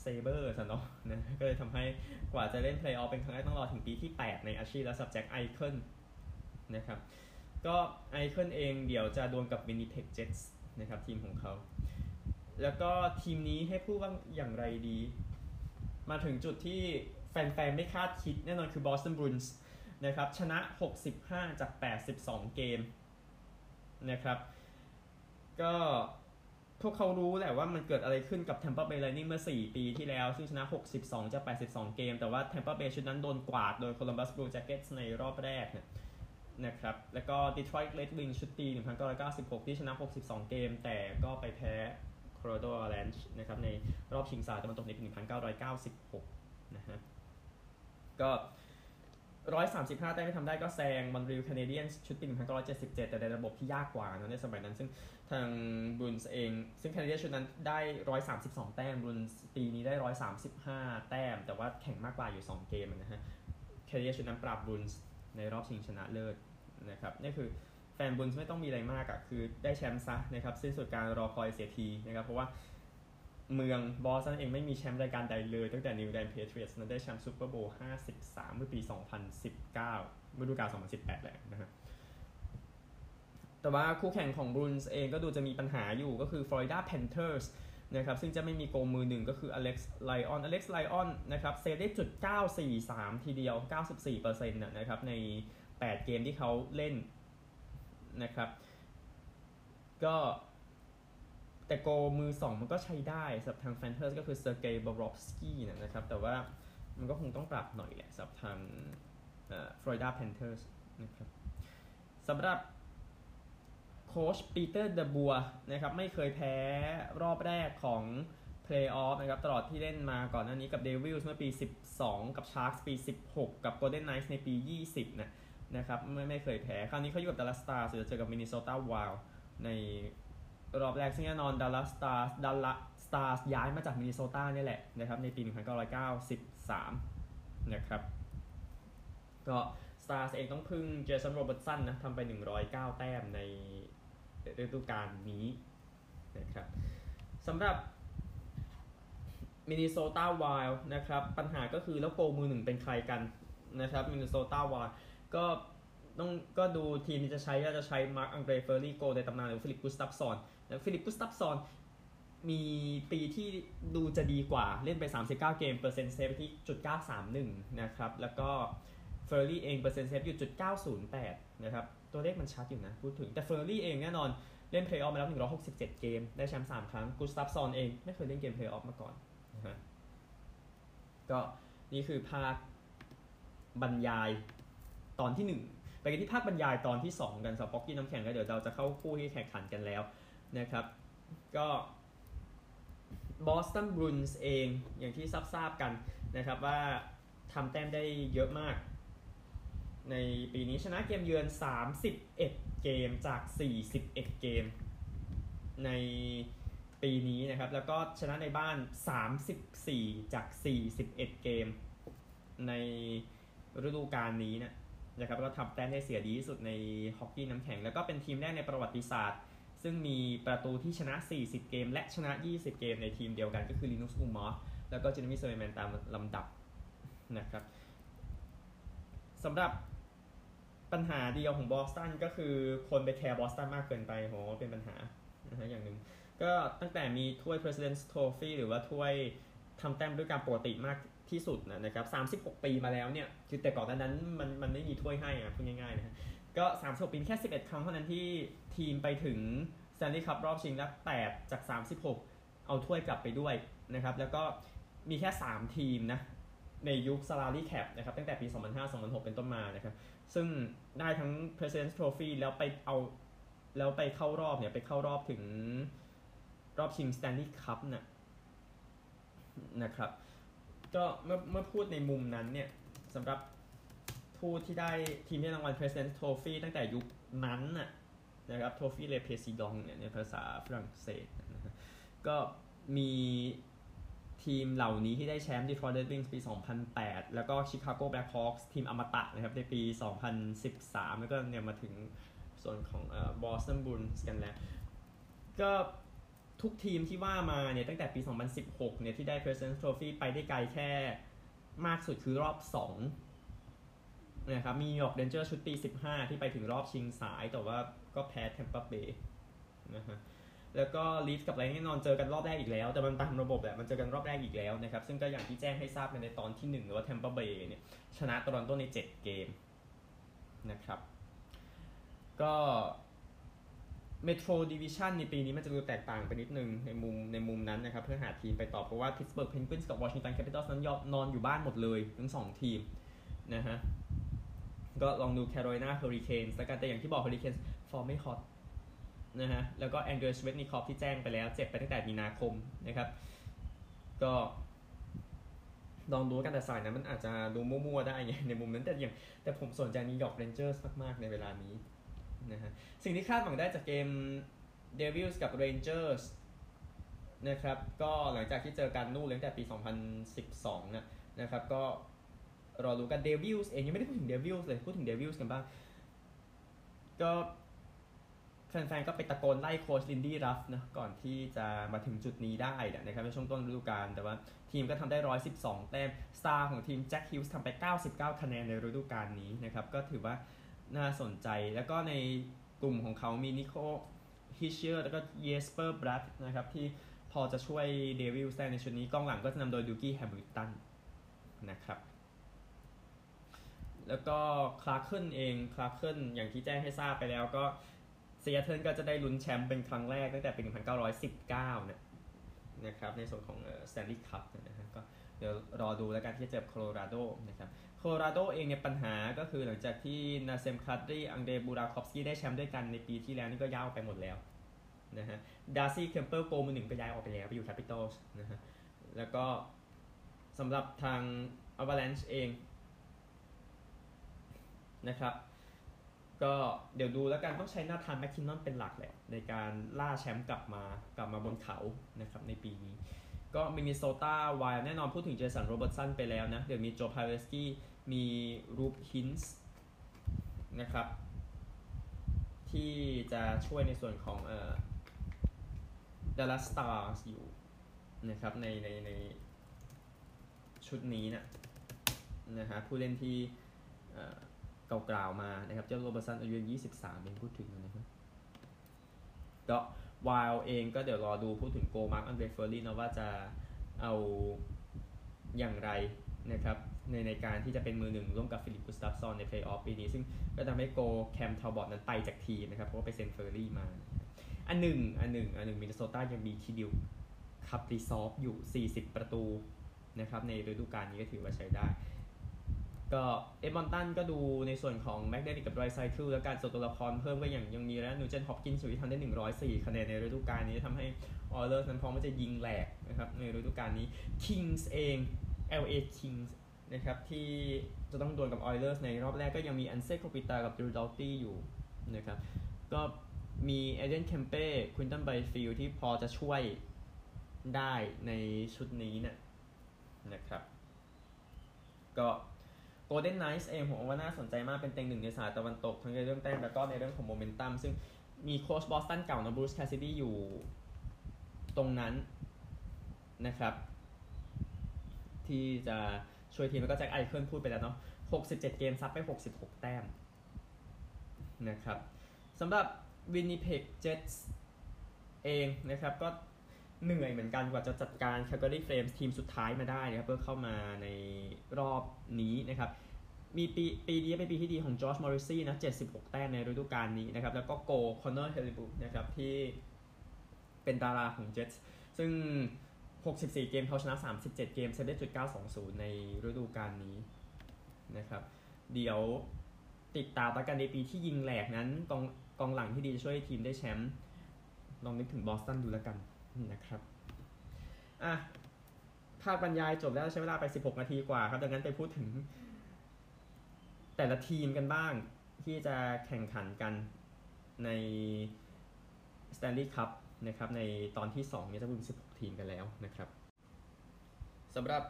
เซเบอร์สเนาะนะก็เลยทำให้กว่าจะเล่นเพลย์ออฟเป็นครั้งแรกต้องรอถึงปีที่ 8 ในอาชีพแล้วสำหรับแจ็คไอเคิลนะครับ ก็ไอเคิลเองเดี๋ยวจะดวลกับวินิเพกเจ็ตส์นะครับทีมของเขา แล้วก็ทีมนี้ให้พูดว่าอย่างไรดี มาถึงจุดที่ แฟนๆ ไม่คาดคิดแน่นอนคือบอสตันบรูอินส์นะครับชนะ 65 จาก 82 เกมนะครับ ก็พวกเขารู้แหละว่ามันเกิดอะไรขึ้นกับ Tampa Bay Lightning เมื่อ 4 ปีที่แล้ว ซึ่งชนะ 62 จาก 82 เกม แต่ว่า Tampa Bay ชุดนั้นโดนกวาดโดย Columbus Blue Jackets ในรอบแรกนะครับ แล้วก็ Detroit Red Wings ชุดปี 1996 ที่ชนะ 62 เกม แต่ก็ไปแพ้ Colorado Avalanche นะครับในรอบชิงสายตะวันตกในปี 1996 นะฮะ ก็135แต้มที่ทำได้ก็แซงมอนรีลแคนาเดียนชุดปี1977แต่ในระบบที่ยากกว่านะในสมัยนั้น ซึ่งทางบรูนส์เอง ซึ่งแคนาเดียนชุดนั้นได้132แต้มบรูนส์ปีนี้ได้135แต้ม แต่ว่าแข่งมากกว่าอยู่2เกมนะฮะแคนาเดียนชุดนั้นปราบบรูนส์ในรอบชิงชนะเลิศนะครับนี่คือแฟนบรูนส์ไม่ต้องมีอะไรมากอะคือได้แชมป์ซะนะครับสิ้นสุดการรอคอยเสียทีนะครับเพราะว่า เมืองบอสตันเองไม่มีแชมป์รายการใดเลย ตั้งแต่นิวอิงแลนด์แพทริออตส์นั้นได้แชมป์ซูเปอร์โบวล์53 เมื่อปี 2019ฤดูกาล2018 แหละนะฮะแต่ว่าคู่แข่งของบรูนส์เองก็ดูจะมีปัญหาอยู่ก็คือ Florida Panthers นะครับซึ่งจะไม่มีโกมือหนึ่งก็คืออเล็กซ์ไลออนอเล็กซ์ไลออนนะครับเซฟได้จุด943 ทีเดียว 94%นะครับใน 8 เกมที่เขาเล่นนะครับก็ แต่โกมือ 2 มันก็ใช้ได้สำหรับทางแพนเทอร์สก็คือเซอร์เกย์บ็อบรอฟสกี้นะครับ แต่ว่ามันก็คงต้องปรับหน่อยแหละสำหรับทางฟลอริดาแพนเทอร์สนะครับสำหรับโค้ชปีเตอร์เดบัวนะครับไม่เคยแพ้รอบแรกของเพลย์ออฟนะครับตลอดที่เล่นมาก่อนหน้านี้กับเดวิลส์เมื่อปี 12 กับชาร์กส์ปี 16 กับโกลเด้นไนท์ในปี 20นะนะครับไม่ไม่เคยแพ้ คราวนี้เขาอยู่กับดัลลัสสตาร์สจะเจอกับมินนิโซตาไวล์ใน รอบแรกซึ่งแน่นอนดัลลัสสตาร์ดัลลัสสตาร์ย้ายมาจากมินนิโซตาเนี่ยแหละนะครับในปี 1993 นะครับก็สตาร์เองต้องพึ่งเจสันโรเบิร์ตสันนะทำไป 109 แต้มในฤดูกาลนี้นะครับสำหรับมินนิโซตาไวล์นะครับปัญหาก็คือแล้วโกมือหนึ่งเป็นใครกันนะครับมินนิโซตาไวล์ก็ต้องก็ดูทีมที่จะใช้ก็จะใช้มาร์กอังเดรเฟอร์รี่โกในตำนานหรือฟิลิปกุสตัฟซอน แล้วฟิลิปกุสตัฟซอนมีปีที่ดูจะดีกว่าเล่นไป 39 เกม เปอร์เซ็นต์เซฟที่จุด931 นะครับ แล้วก็เฟอร์รี่เองเปอร์เซ็นต์เซฟอยู่จุด908 นะครับ ตัวเลขมันชัดอยู่นะ พูดถึงแต่เฟอร์รี่เองแน่นอนเล่นเพลย์ออฟมาแล้ว 167 เกม ได้แชมป์ 3 ครั้งกุสตัฟซอนเองไม่เคยเล่นเกมเพลย์ออฟมาก่อนนะฮะก็นี่คือภาคบรรยายตอนที่ 1 ไปกันที่ภาคบรรยายตอนที่ 2 กันสำหรับฮอกกี้น้ำแข็งแล้วเดี๋ยวเราจะเข้าคู่ที่แข่งขันกันแล้ว นะครับ ก็บอสตันบรูนส์เองอย่างที่ทราบกันนะครับว่าทำแต้มได้เยอะมาก ในปีนี้ชนะเกมเยือน 31 เกมจาก 41 เกม ในปีนี้นะครับ แล้วก็ชนะในบ้าน 34 จาก 41 เกม ในฤดูกาลนี้นะนะครับก็ทำแต้มได้เสียดีที่สุดในฮอกกี้น้ำแข็ง แล้วก็เป็นทีมแรกในประวัติศาสตร์ ซึ่งมีประตูที่ชนะ 40 เกม และชนะ 20 เกมในทีมเดียวกันก็คือลินุสอุลมาร์กแล้วก็เจเรมีสเวย์แมนตามลำดับนะครับสำหรับปัญหาเดียวของบอสตันก็คือคนไปแคร์บอสตันมากเกินไปโหเป็นปัญหานะฮะอย่างหนึ่งก็ตั้งแต่มีถ้วย President's Trophy หรือว่าถ้วยทำแต้มด้วยการปกติมากที่สุดนะครับ36 ปีมาแล้วเนี่ย คือแต่ก่อนนั้นมันมันไม่มีถ้วยให้อะพูดง่ายๆนะ ก็36ปีแค่ 11 ครั้งเท่านั้นที่ทีมไปถึง Stanley Cup รอบชิงและ8จาก 36 เอาถ้วยกลับไปด้วยนะครับ แล้วก็มีแค่ 3 ทีมนะในยุค salary cap นะครับ ตั้งแต่ปี 2005-2006 เป็นต้นมานะครับ ซึ่งได้ทั้ง President's Trophy แล้วไปเอาแล้วไปเข้ารอบเนี่ย ไปเข้ารอบถึงรอบชิงสแตนลีย์คัพน่ะนะครับ ก็เมื่อเมื่อพูดในมุมนั้นเนี่ยสำหรับ ผู้ที่ได้ทีมที่รางวัล President Trophy ตั้งแต่ยุคนั้นน่ะนะครับ Trophy Le Président เนี่ยในภาษาฝรั่งเศสนะฮะก็มีทีมเหล่านี้ที่ได้แชมป์ Detroit Red Wings ปี 2008 แล้วก็ Chicago Blackhawks ทีมอมตะนะครับในปี 2013 แล้วก็เนี่ยมาถึงส่วนของเอ่อ Boston Bruins กันแล้ว ก็ทุกทีมที่ว่ามาเนี่ยตั้งแต่ปี 2016 เนี่ยที่ได้ President Trophy ไปได้ไกลแค่มากสุดคือรอบ 2 นะครับมี New York Rangers ชุดปี 15 ที่ไปถึงรอบชิงสาย แต่ว่าก็แพ้ Tampa Bay นะฮะแล้วก็ลีฟกับไรแน่นอนเจอกันรอบแรกอีกแล้ว แต่มันตามระบบแหละมันเจอกันรอบแรกอีกแล้วนะครับ ซึ่งก็อย่างที่แจ้งให้ทราบกันในตอนที่ 1 หรือว่า Tampa Bay เนี่ย ชนะโตอนโตใน 7 เกมนะครับ ก็ Metro Division ในปีนี้มันจะดูแตกต่างไปนิดนึงในมุมในมุมนั้นนะครับ เพื่อหาทีมไปต่อเพราะว่าพิตสเบิร์กเพนกวินส์กับวอชิงตันแคปิตอลส์นั้นยอมนอนอยู่บ้านหมดเลยทั้งสองทีมนะฮะ ก็ลองดูแคโรไลนาเฮอริเคนส์แล้วกันแต่อย่างที่บอกเฮอริเคนส์ฟอร์มไม่ฮอตนะฮะแล้วก็อังเดรสเวชนิคอฟที่แจ้งไปแล้ว เจ็บไปตั้งแต่มีนาคมนะครับ ก็ลองดูกันแต่สายนั้นมันอาจจะดูมั่วๆได้ไงในมุมนั้นแต่อย่างแต่ผมสนใจนิวยอร์กเรนเจอร์สมากๆในเวลานี้นะฮะสิ่งที่คาดหวังได้จากเกมเดวิลส์กับเรนเจอร์สนะครับก็หลังจากที่เจอกันนู่นตั้งแต่ปี 2012นะนะครับก็ รอรู้กันเดวิลส์เองยังไม่ได้พูดถึงเดวิลส์เลยพูดถึงเดวิลส์กันบ้างก็แฟนๆก็ไปตะโกนไล่โค้ชลินดี้รัฟนะก่อนที่จะมาถึงจุดนี้ได้นะครับในช่วงต้นฤดูกาลแต่ว่าทีมก็ทำได้ 112 แต้มสตาร์ของทีมแจ็คฮิวจ์สทำไป 99 คะแนนในฤดูกาลนี้นะครับก็ถือว่าน่าสนใจแล้วก็ในกลุ่มของเขามีนิโคฮิเชอร์แล้วก็เยสเปอร์บรัตนะครับที่พอจะช่วยเดวิลส์ได้ในชุดนี้กองหลังก็จะนำโดยดูกี้แฮมิลตันนะครับ แล้วก็คลาร์เคิลเองคลาร์เคิลอย่างที่แจ้งให้ทราบไปแล้วก็เซียเทิลก็จะได้ลุ้นแชมป์เป็นครั้งแรกตั้งแต่ปี 1919นะนะครับในส่วนของสแตนลีย์คัพนะฮะก็เดี๋ยวรอดูแล้วกันที่จะเจอโคโลราโดนะครับโคโลราโดเองเนี่ยปัญหาก็คือหลังจากที่นาเซมคาดรีอังเดรบูราคอฟสกี้ได้แชมป์ด้วยกันในปีที่แล้วนี่ก็ย้ายออกไปหมดแล้วนะฮะดาร์ซี่เคมเปอร์โกมือหนึ่งก็ย้ายออกไปแล้วไปอยู่แคปิตอลนะฮะแล้วก็สำหรับทางอ v a l a n c h e เอง นะครับ ก็เดี๋ยวดูแล้วกันต้องใช้หน้าธานแมคคินนอนเป็นหลักแหละ ในการล่าแชมป์กลับมากลับมาบนเขานะครับในปีนี้ ก็มินนิโซตาไวล์แน่นอนพูดถึงเจสันโรเบิร์ตสันไปแล้วนะ เดี๋ยวมีโจพาเวสกี้มีรูปฮินส์นะครับ ที่จะช่วยในส่วนของเอ่อดัลลัสสตาร์สอยู่นะครับในในในชุดนี้นะนะฮะผู้เล่นที่ เอ่อเก่าๆมานะครับ เจ้าโรเบอร์สันอายุ 23เองพูดถึงนะครับก็วายเองก็เดี๋ยวรอดูพูดถึงโก Marc-Andre Fleury นะว่าจะเอาอย่างไรนะครับในในการที่จะเป็นมือหนึ่งร่วมกับ Filip Gustavsson ในเพลย์ออฟปีนี้ ซึ่งก็ทำให้โก Cam Talbot นั้นไปจากทีมนะครับ เพราะว่าไปเซ็น Fleury มา อันหนึ่งอันหนึ่งอันหนึ่งมินนิโซตายังมีทีดิวKaprizov อยู่ 40 ประตูนะครับในฤดูกาลนี้ก็ถือว่าใช้ได้ ก็ Edmonton ก็ดูในส่วนของ McDavid กับ Draisaitl และการส่วนตัวละครเพิ่มก็อย่างยังมีแล้ว Nugent-Hopkins ที่ทำได้ 104 คะแนนในฤดูกาลนี้ทำให้ Oilers นั้นพร้อมว่าจะยิงแหลกนะครับในฤดูกาลนี้ Kings เอง LA Kings นะครับที่จะต้องดวลกับ Oilers ในรอบแรกก็ยังมี Anze Kopitar กับ Drew Doughty อยู่นะครับก็มี Adrian Kempe Quinton Byfield ที่พอจะช่วยได้ในชุดนี้เนะนะครับก็ Golden Knights เองผมว่าน่าสนใจมากเป็นเต็งหนึ่งในสายตะวันตก ทั้งในเรื่องแต้มแล้วก็ในเรื่องของโมเมนตัมซึ่งมีโค้ชบอสตันเก่านะ Bruce Cassidy อยู่ตรงนั้นนะครับ ที่จะช่วยทีมแล้วก็ Jack Eichel พูดไปแล้วเนาะ67 เกมซัดไป 66 แต้มนะครับสำหรับ Winnipeg Jets เองนะครับก็เหนื่อยเหมือนกันกว่าจะจัดการ Calgary Flames ทีมสุดท้ายมาได้นะครับเพื่อเข้ามาในรอบนี้นะครับ มีปีปีนี้เป็นปีที่ดีของ Josh Morrissey นะ 76 แต้มในฤดูกาลนี้นะครับ แล้วก็โก Connor Hellebuyck นะครับ ที่เป็นดาราของ Jets ซึ่ง 64 เกมเขาชนะ 37 เกมเซฟได้จุด920 ในฤดูกาลนี้นะครับ เดี๋ยวติดตามประกันในปีที่ยิงแหลกนั้นกองกองหลังที่ดีช่วยทีมได้แชมป์ลองนึกถึงบอสตันดูแล้วกันนะครับอะภาคบรรยายจบแล้วใช้เวลาไป 16 นาทีกว่าครับ ดังนั้นไปพูดถึง แต่ละทีมกันบ้างที่จะแข่งขันกันใน Stanley Cup นะครับในตอนที่2เนี่ยจะเป็น16 ทีมกันแล้วนะครับสำหรับ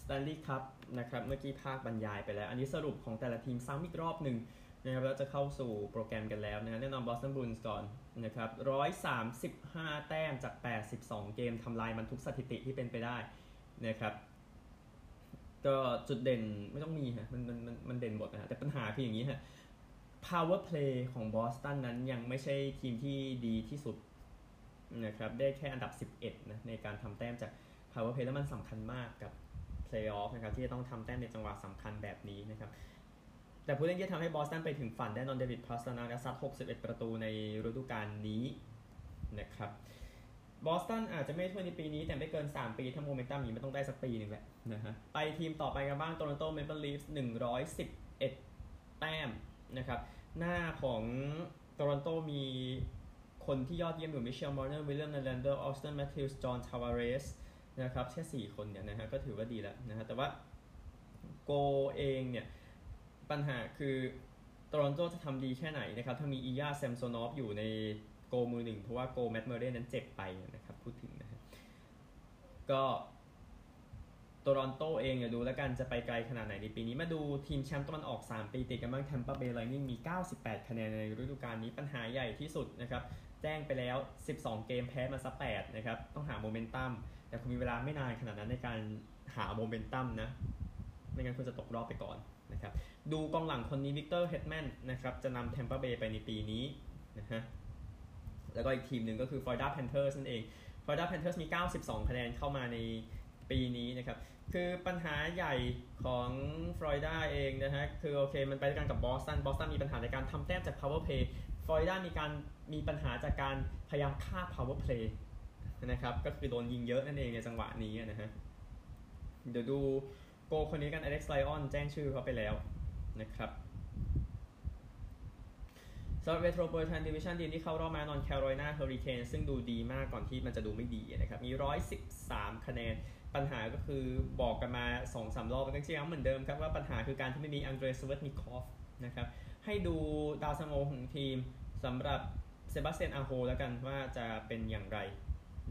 Stanley Cup นะครับเมื่อกี้ภาคบรรยายไปแล้ว อันนี้สรุปของแต่ละทีมซ้ำอีกรอบหนึ่งนะครับแล้วจะเข้าสู่โปรแกรมกันแล้วนะแน่นอน Boston Bruins ก่อนนะครับ135 แต้มจาก 82 เกมทำลายมันทุกสถิติที่เป็นไปได้นะครับ ก็จุดเด่นไม่ต้องมีฮะมันมันมันมันเด่นหมดนะฮะแต่ปัญหาคืออย่างนี้ฮะ power play ของบอสตันนั้นยังไม่ใช่ทีมที่ดีที่สุดนะครับได้แค่อันดับ 11นะในการทำแต้มจาก power play แล้วมันสำคัญมากกับ playoff นะครับที่จะต้องทำแต้มในจังหวะสำคัญแบบนี้นะครับแต่ผู้เล่นที่ทำให้บอสตันไปถึงฝันได้แน่นอน David Pastrnak ซัด 61 ประตูในฤดูกาลนี้นะครับ บอสตันอาจจะไม่ถ้วยในปีนี้ แต่ไม่เกิน 3 ปี ถ้าโมเมนตัมนี้ไม่ต้องได้สักปีหนึ่งแหละนะฮะไปทีมต่อไปกันบ้าง Toronto Maple Leafs 111แต้มนะครับ หน้าของ Toronto มีคนที่ยอดเยี่ยมอยู่ Mitchell Marner William Nylander Auston Matthews John Tavares นะครับแค่ 4 คนเนี่ยนะฮะก็ถือว่าดีแล้วนะฮะแต่ว่าโกเองเนี่ยปัญหาคือ Toronto จะทำดีแค่ไหนนะครับถ้ามี Ilya Samsonov อยู่ในโก มือหนึ่งเพราะว่าโก Matt Murray นั้นเจ็บไปนะครับ พูดถึงนะฮะก็Toronto เองเนี่ยดูแล้วกันจะไปไกลขนาดไหนในปีนี้มาดูทีมแชมป์ตะวันออก 3 ปีติดกันบ้าง Tampa Bay Lightning มี 98 คะแนนในฤดูกาลนี้ปัญหาใหญ่ที่สุดนะครับ แจ้งไปแล้ว 12 เกมแพ้มาซะ8นะครับ ต้องหาโมเมนตัมแต่คุณมีเวลาไม่นานขนาดนั้นในการหาโมเมนตัมนะไม่งั้นคุณจะตกรอบไปก่อนนะครับดูกองหลังคนนี้ Victor Hedman นะครับจะนำ Tampa Bay ไปในปีนี้นะฮะ แล้วก็อีกทีมหนึ่งก็คือ Florida Panthers นั่นเอง Florida Panthers มี 92 คะแนนเข้ามาในปีนี้นะครับ คือปัญหาใหญ่ของ Florida เองนะฮะ คือโอเค มันไปด้วยกันกับบอสตัน บอสตันมีปัญหาในการทำแต้มจาก power play Florida มีการมีปัญหาจากการพยายามฆ่า power play นะครับ ก็คือโดนยิงเยอะนั่นเองในจังหวะนี้นะฮะ เดี๋ยวดูโกคนนี้กัน Alex Lyon แจ้งชื่อเขาไปแล้วนะครับ สำหรับ Metropolitan Division ทีมที่เข้ารอบมาแน่นอน Carolina Hurricanes ซึ่งดูดีมากก่อนที่มันจะดูไม่ดีนะครับ มี 113 คะแนน ปัญหาก็คือบอกกันมา 2-3 รอบก็ย้ำเหมือนเดิมครับว่าปัญหาคือการที่ไม่มี Andrei Svechnikov นะครับให้ดูดาวซัลโวของทีมสำหรับ Sebastian Aho แล้วกันว่าจะเป็นอย่างไร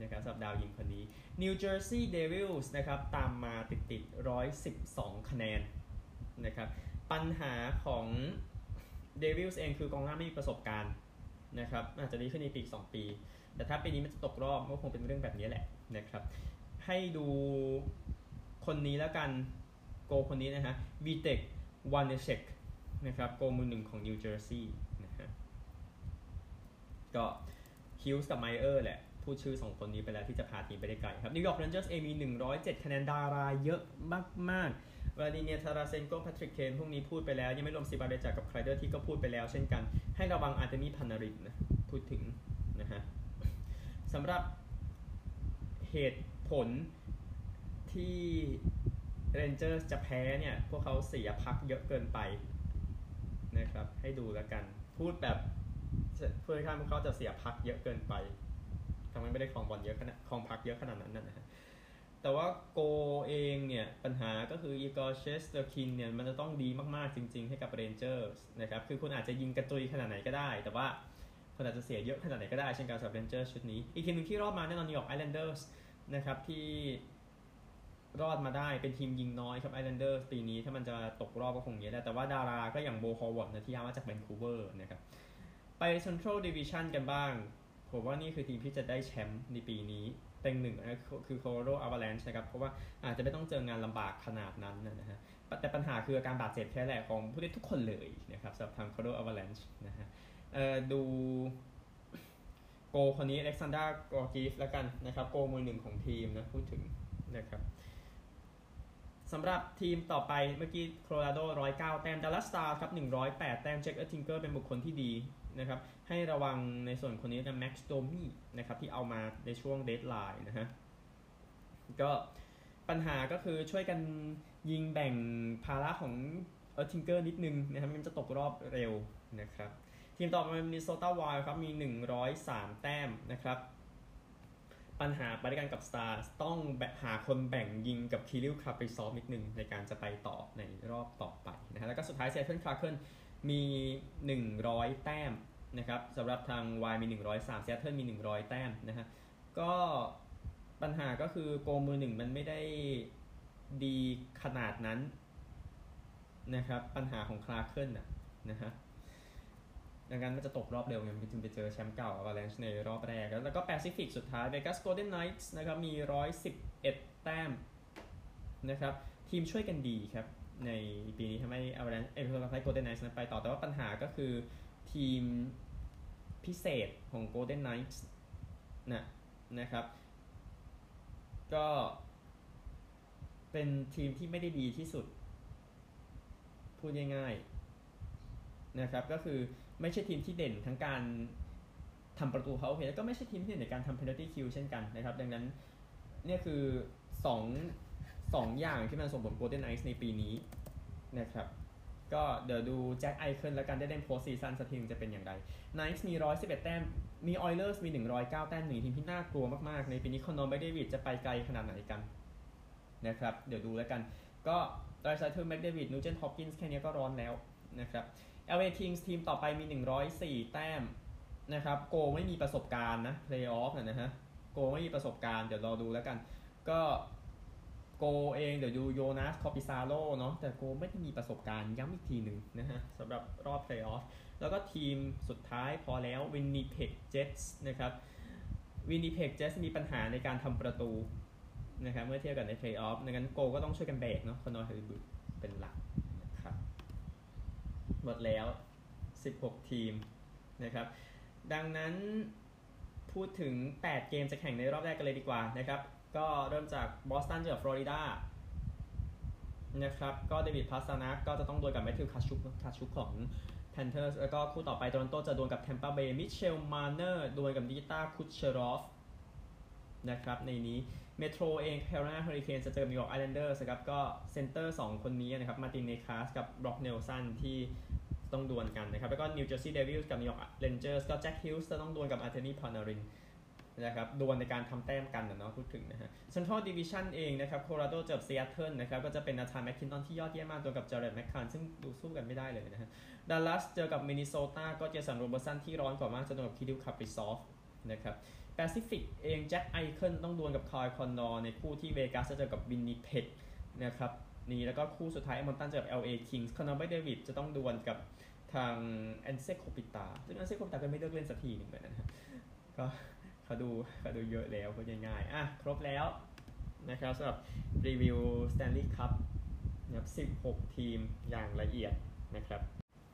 นะครับสำหรับดาวยิงคนนี้ New Jersey Devils นะครับตามมาติดติด112 คะแนนนะครับปัญหาของ Devils เองคือกองหน้าไม่มีประสบการณ์นะครับอาจจะดีขึ้นในปี2ปี แต่ถ้าปีนี้มันจะตกรอบก็คงเป็นเรื่องแบบนี้แหละนะครับ ให้ดูคนนี้แล้วกันโกคนนี้นะฮะ Vitek Vanecek นะครับโกมือหนึ่งของนิวเจอร์ซีย์นะฮะก็ Hughes กับ Meier แหละพูดชื่อ2คนนี้ไปแล้วที่จะพาทีมไปได้ไกลครับ New York Rangers เองมี 107 คะแนนดาราเยอะมากๆ Vladimir Tarasenko Patrick Kane พวกนี้พูดไปแล้ว ยังไม่รวม Zibanejad กับ Kreider ที่ก็พูดไปแล้วเช่นกัน ให้ระวังอาจจะมี Panarin นะ พูดถึงนะฮะสำหรับเหตุผลที่ Rangers จะแพ้เนี่ย พวกเขาเสีย puck เยอะเกินไปนะครับ ให้ดูแล้วกัน พูดแบบเพื่อนข้ามพวกเขาจะเสีย puck เยอะเกินไปทำไมไม่ได้ครองบอลเยอะขนาดครอง puck เยอะขนาดนั้นนะฮะ แต่ว่าโกเองเนี่ยปัญหาก็คือ Igor Shesterkin เนี่ยมันจะต้องดีมากๆจริง ๆ ให้กับ Rangers นะครับคือคุณอาจจะยิงกระจุยขนาดไหนก็ได้ แต่ว่าคุณอาจจะเสียเยอะขนาดไหนก็ได้เช่นกันสำหรับ Rangers ชุดนี้ อีกทีมหนึ่งที่รอดมาแน่นอน New York Islanders นะครับที่รอดมาได้เป็นทีมยิงน้อยครับ Islanders ปีนี้ถ้ามันจะตกรอบก็คงเยอะแต่ว่าดาราก็อย่าง Bo Horvat นะที่ย้ายมาจากแวนคูเวอร์นะครับไป Central Division กันบ้าง ผมว่านี่คือทีมที่จะได้แชมป์ในปีนี้ เต็งหนึ่งนะคือโคโรอ a าวา a ลนช์นะครับเพราะว่าอาจจะไม่ต้องเจองานลำบากขนาดนั้นนะฮะแต่ปัญหาคืออาการบาดเจ็บแค่แหละของผู้เล่นทุกคนเลยนะครับสำหรับทางโคโรอ a าวา a ลนช์นะฮะดูโกคนนี้ Alexandar Georgiev แล้วกันนะครับโกมือหนึ่งของทีมนะพูดถึงนะครับสำหรับทีมต่อไปเมื่อกี้โคโลราโด 109 แต้ม Dallas Stars ครับ 108 แต้ม Jake Oettinger เป็นบุคคลที่ดี นะครับ ให้ระวังในส่วนคนนี้นะ Max Domi นะครับที่เอามาในช่วง deadline นะฮะก็ปัญหาก็คือช่วยกันยิงแบ่งภาระของ Oettinger นิดนึงนะครับมันจะตกรอบเร็วนะครับ ทีมต่อไปเป็น Minnesota Wild ครับมี 103 แต้มนะครับ ปัญหาไปด้วยกันกับ Stars ต้องแบหาคนแบ่งยิงกับ Kirill Kaprizov นิดนึงในการจะไปต่อในรอบต่อไปนะฮะแล้วก็สุดท้ายเซเ t นคลาร์เคิล มี 100 แต้มนะครับสำหรับทาง Y มี 103เซ a เ t นมี 100 แต้มนะฮะก็ปัญหาก็คือโกลมือหนึ่งมันไม่ได้ดีขนาดนั้นนะครับปัญหาของ Kraken นะนะฮะดังนั้นมันจะตกรอบเร็วไงมันจึงไปเจอแชมป์เก่าอ v a l ลนช์ในรอบแรก แล้วก็แปซิฟิกสุดท้าย Vegas Golden Knights นะครับมี 111 แต้มนะครับทีมช่วยกันดีครับ ในปีนี้ทำให้ Avalanche เอเวอร์ตัน Golden Knights นั้นไปต่อแต่ว่าปัญหาก็คือทีมพิเศษของ Golden Knights นะนะครับก็เป็นทีมที่ไม่ได้ดีที่สุด พูดง่ายๆนะครับก็คือไม่ใช่ทีมที่เด่นทั้งการทำประตูเขาโอเคแล้วก็ไม่ใช่ทีมที่เด่นในการทำ penalty kill เช่นกันนะครับ ดังนั้นเนี่ยคือ 2 อสองอย่างที่มันส่งผล Golden Knights ในปีนี้นะครับ ก็เดี๋ยวดู Jack Eichel แล้วกันได้เล่น postseason สักทีจะเป็นอย่างไร Knights มี 111 แต้ม มี Oilers มี 109 แต้มหนึ่งทีมที่น่ากลัวมากๆ ในปีนี้ Connor McDavid จะไปไกลขนาดไหนกันนะครับ เดี๋ยวดูแล้วกัน ก็ Draisaitl McDavid Nugent-Hopkins แค่นี้ก็ร้อนแล้วนะครับ LA Kings ทีมต่อไปมี 104 แต้มนะครับโกลไม่มีประสบการณ์นะเพลย์ออฟนะฮะโกลไม่มีประสบการณ์เดี๋ยวรอดูแล้วกัน ก็ โกลเองเดี๋ยวดู Joonas Korpisalo เนาะแต่โกลไม่ได้มีประสบการณ์ย้ำอีกทีหนึ่งนะฮะสำหรับรอบเพลย์ออฟแล้วก็ทีมสุดท้ายพอแล้ว Winnipeg Jets นะครับ Winnipeg Jets มีปัญหาในการทำประตูนะครับเมื่อเทียบกับในเพลย์ออฟดังนั้นโกลก็ต้องช่วยกันแบกเนาะ Connor Hellebuyckเป็นหลักนะครับหมดแล้ว 16 ทีมนะครับดังนั้นพูดถึง 8 เกมจะแข่งในรอบแรกกันเลยดีกว่านะครับ ก็เริ่มจากบอสตันเจอฟลอริดานะครับ ก็ David Pastrnak ก็จะต้องดวลกับ Matthew Tkachuk Tkachuk ของ Panthers แล้วก็คู่ต่อไปโตรอนโตจะดวลกับ Tampa Bay Mitchell Marner ดวลกับ Nikita Kucherov นะครับในนี้Metro เอง Carolina Hurricanes จะเจอ New York Islanders ครับก็เซนเตอร์ 2 คนนี้นะครับ Martin Necas กับ Brock Nelson ที่ต้องดวลกันนะครับ แล้วก็ New Jersey Devils กับ New York Rangers ก็ Jack Hughes จะต้องดวลกับ Artemi Panarin นะครับดวลในการทำแต้มกันเนาะพูดถึงนะฮะ Central Division เองนะครับโคโลราโดเจอเซีแอตเทิลนะครับก็จะเป็น Nathan MacKinnon ที่ยอดเยี่ยมมากดวลกับ Jared McCann ซึ่งดูสู้กันไม่ได้เลยนะฮะดัลลัสเจอกับมินนิโซตาก็ Jason Robertson ที่ร้อนกว่ามากจะดวลกับ Kirill Kaprizovนะครับแปซิฟิกเอง Jack Eichel ต้องดวลกับ Kyle Connor ในคู่ที่ Vegas จะเจอกับ Winnipeg นะครับนี่แล้วก็คู่สุดท้าย Edmonton เจอกับ LA Kings Connor McDavid จะต้องดวลกับทาง Anze Kopitar ซึ่ง Anze Kopitar ก็ไม่เลิกเล่นสักทีหนึ่งเลยนะฮะก็ เขาดูเขาดูเยอะแล้วก็ง่ายๆอะครบแล้วนะครับสำหรับรีวิว Stanley Cup นะครับ16 ทีมอย่างละเอียดนะครับ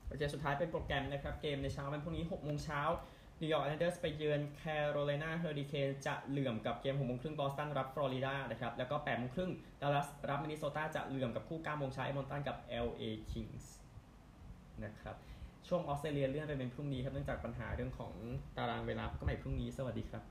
โอเคสุดท้ายเป็นโปรแกรมนะครับ เกมในเช้าวันพรุ่งนี้6โมงเช้า New York Islanders ไปเยือน Carolina Hurricanes จะเหลื่อมกับเกม6โมงครึ่งบอสตันรับฟลอริดานะครับแล้วก็8โมงครึ่งดัลลัสรับมินนิโซตาจะเหลื่อมกับคู่9โมงเช้า Edmonton กับ LA Kings นะครับ ช่วงออสเตรเลียเลื่อนไปเป็นพรุ่งนี้ครับเนื่องจากปัญหาเรื่องของตารางเวลาก็ใหม่พรุ่งนี้สวัสดีครับ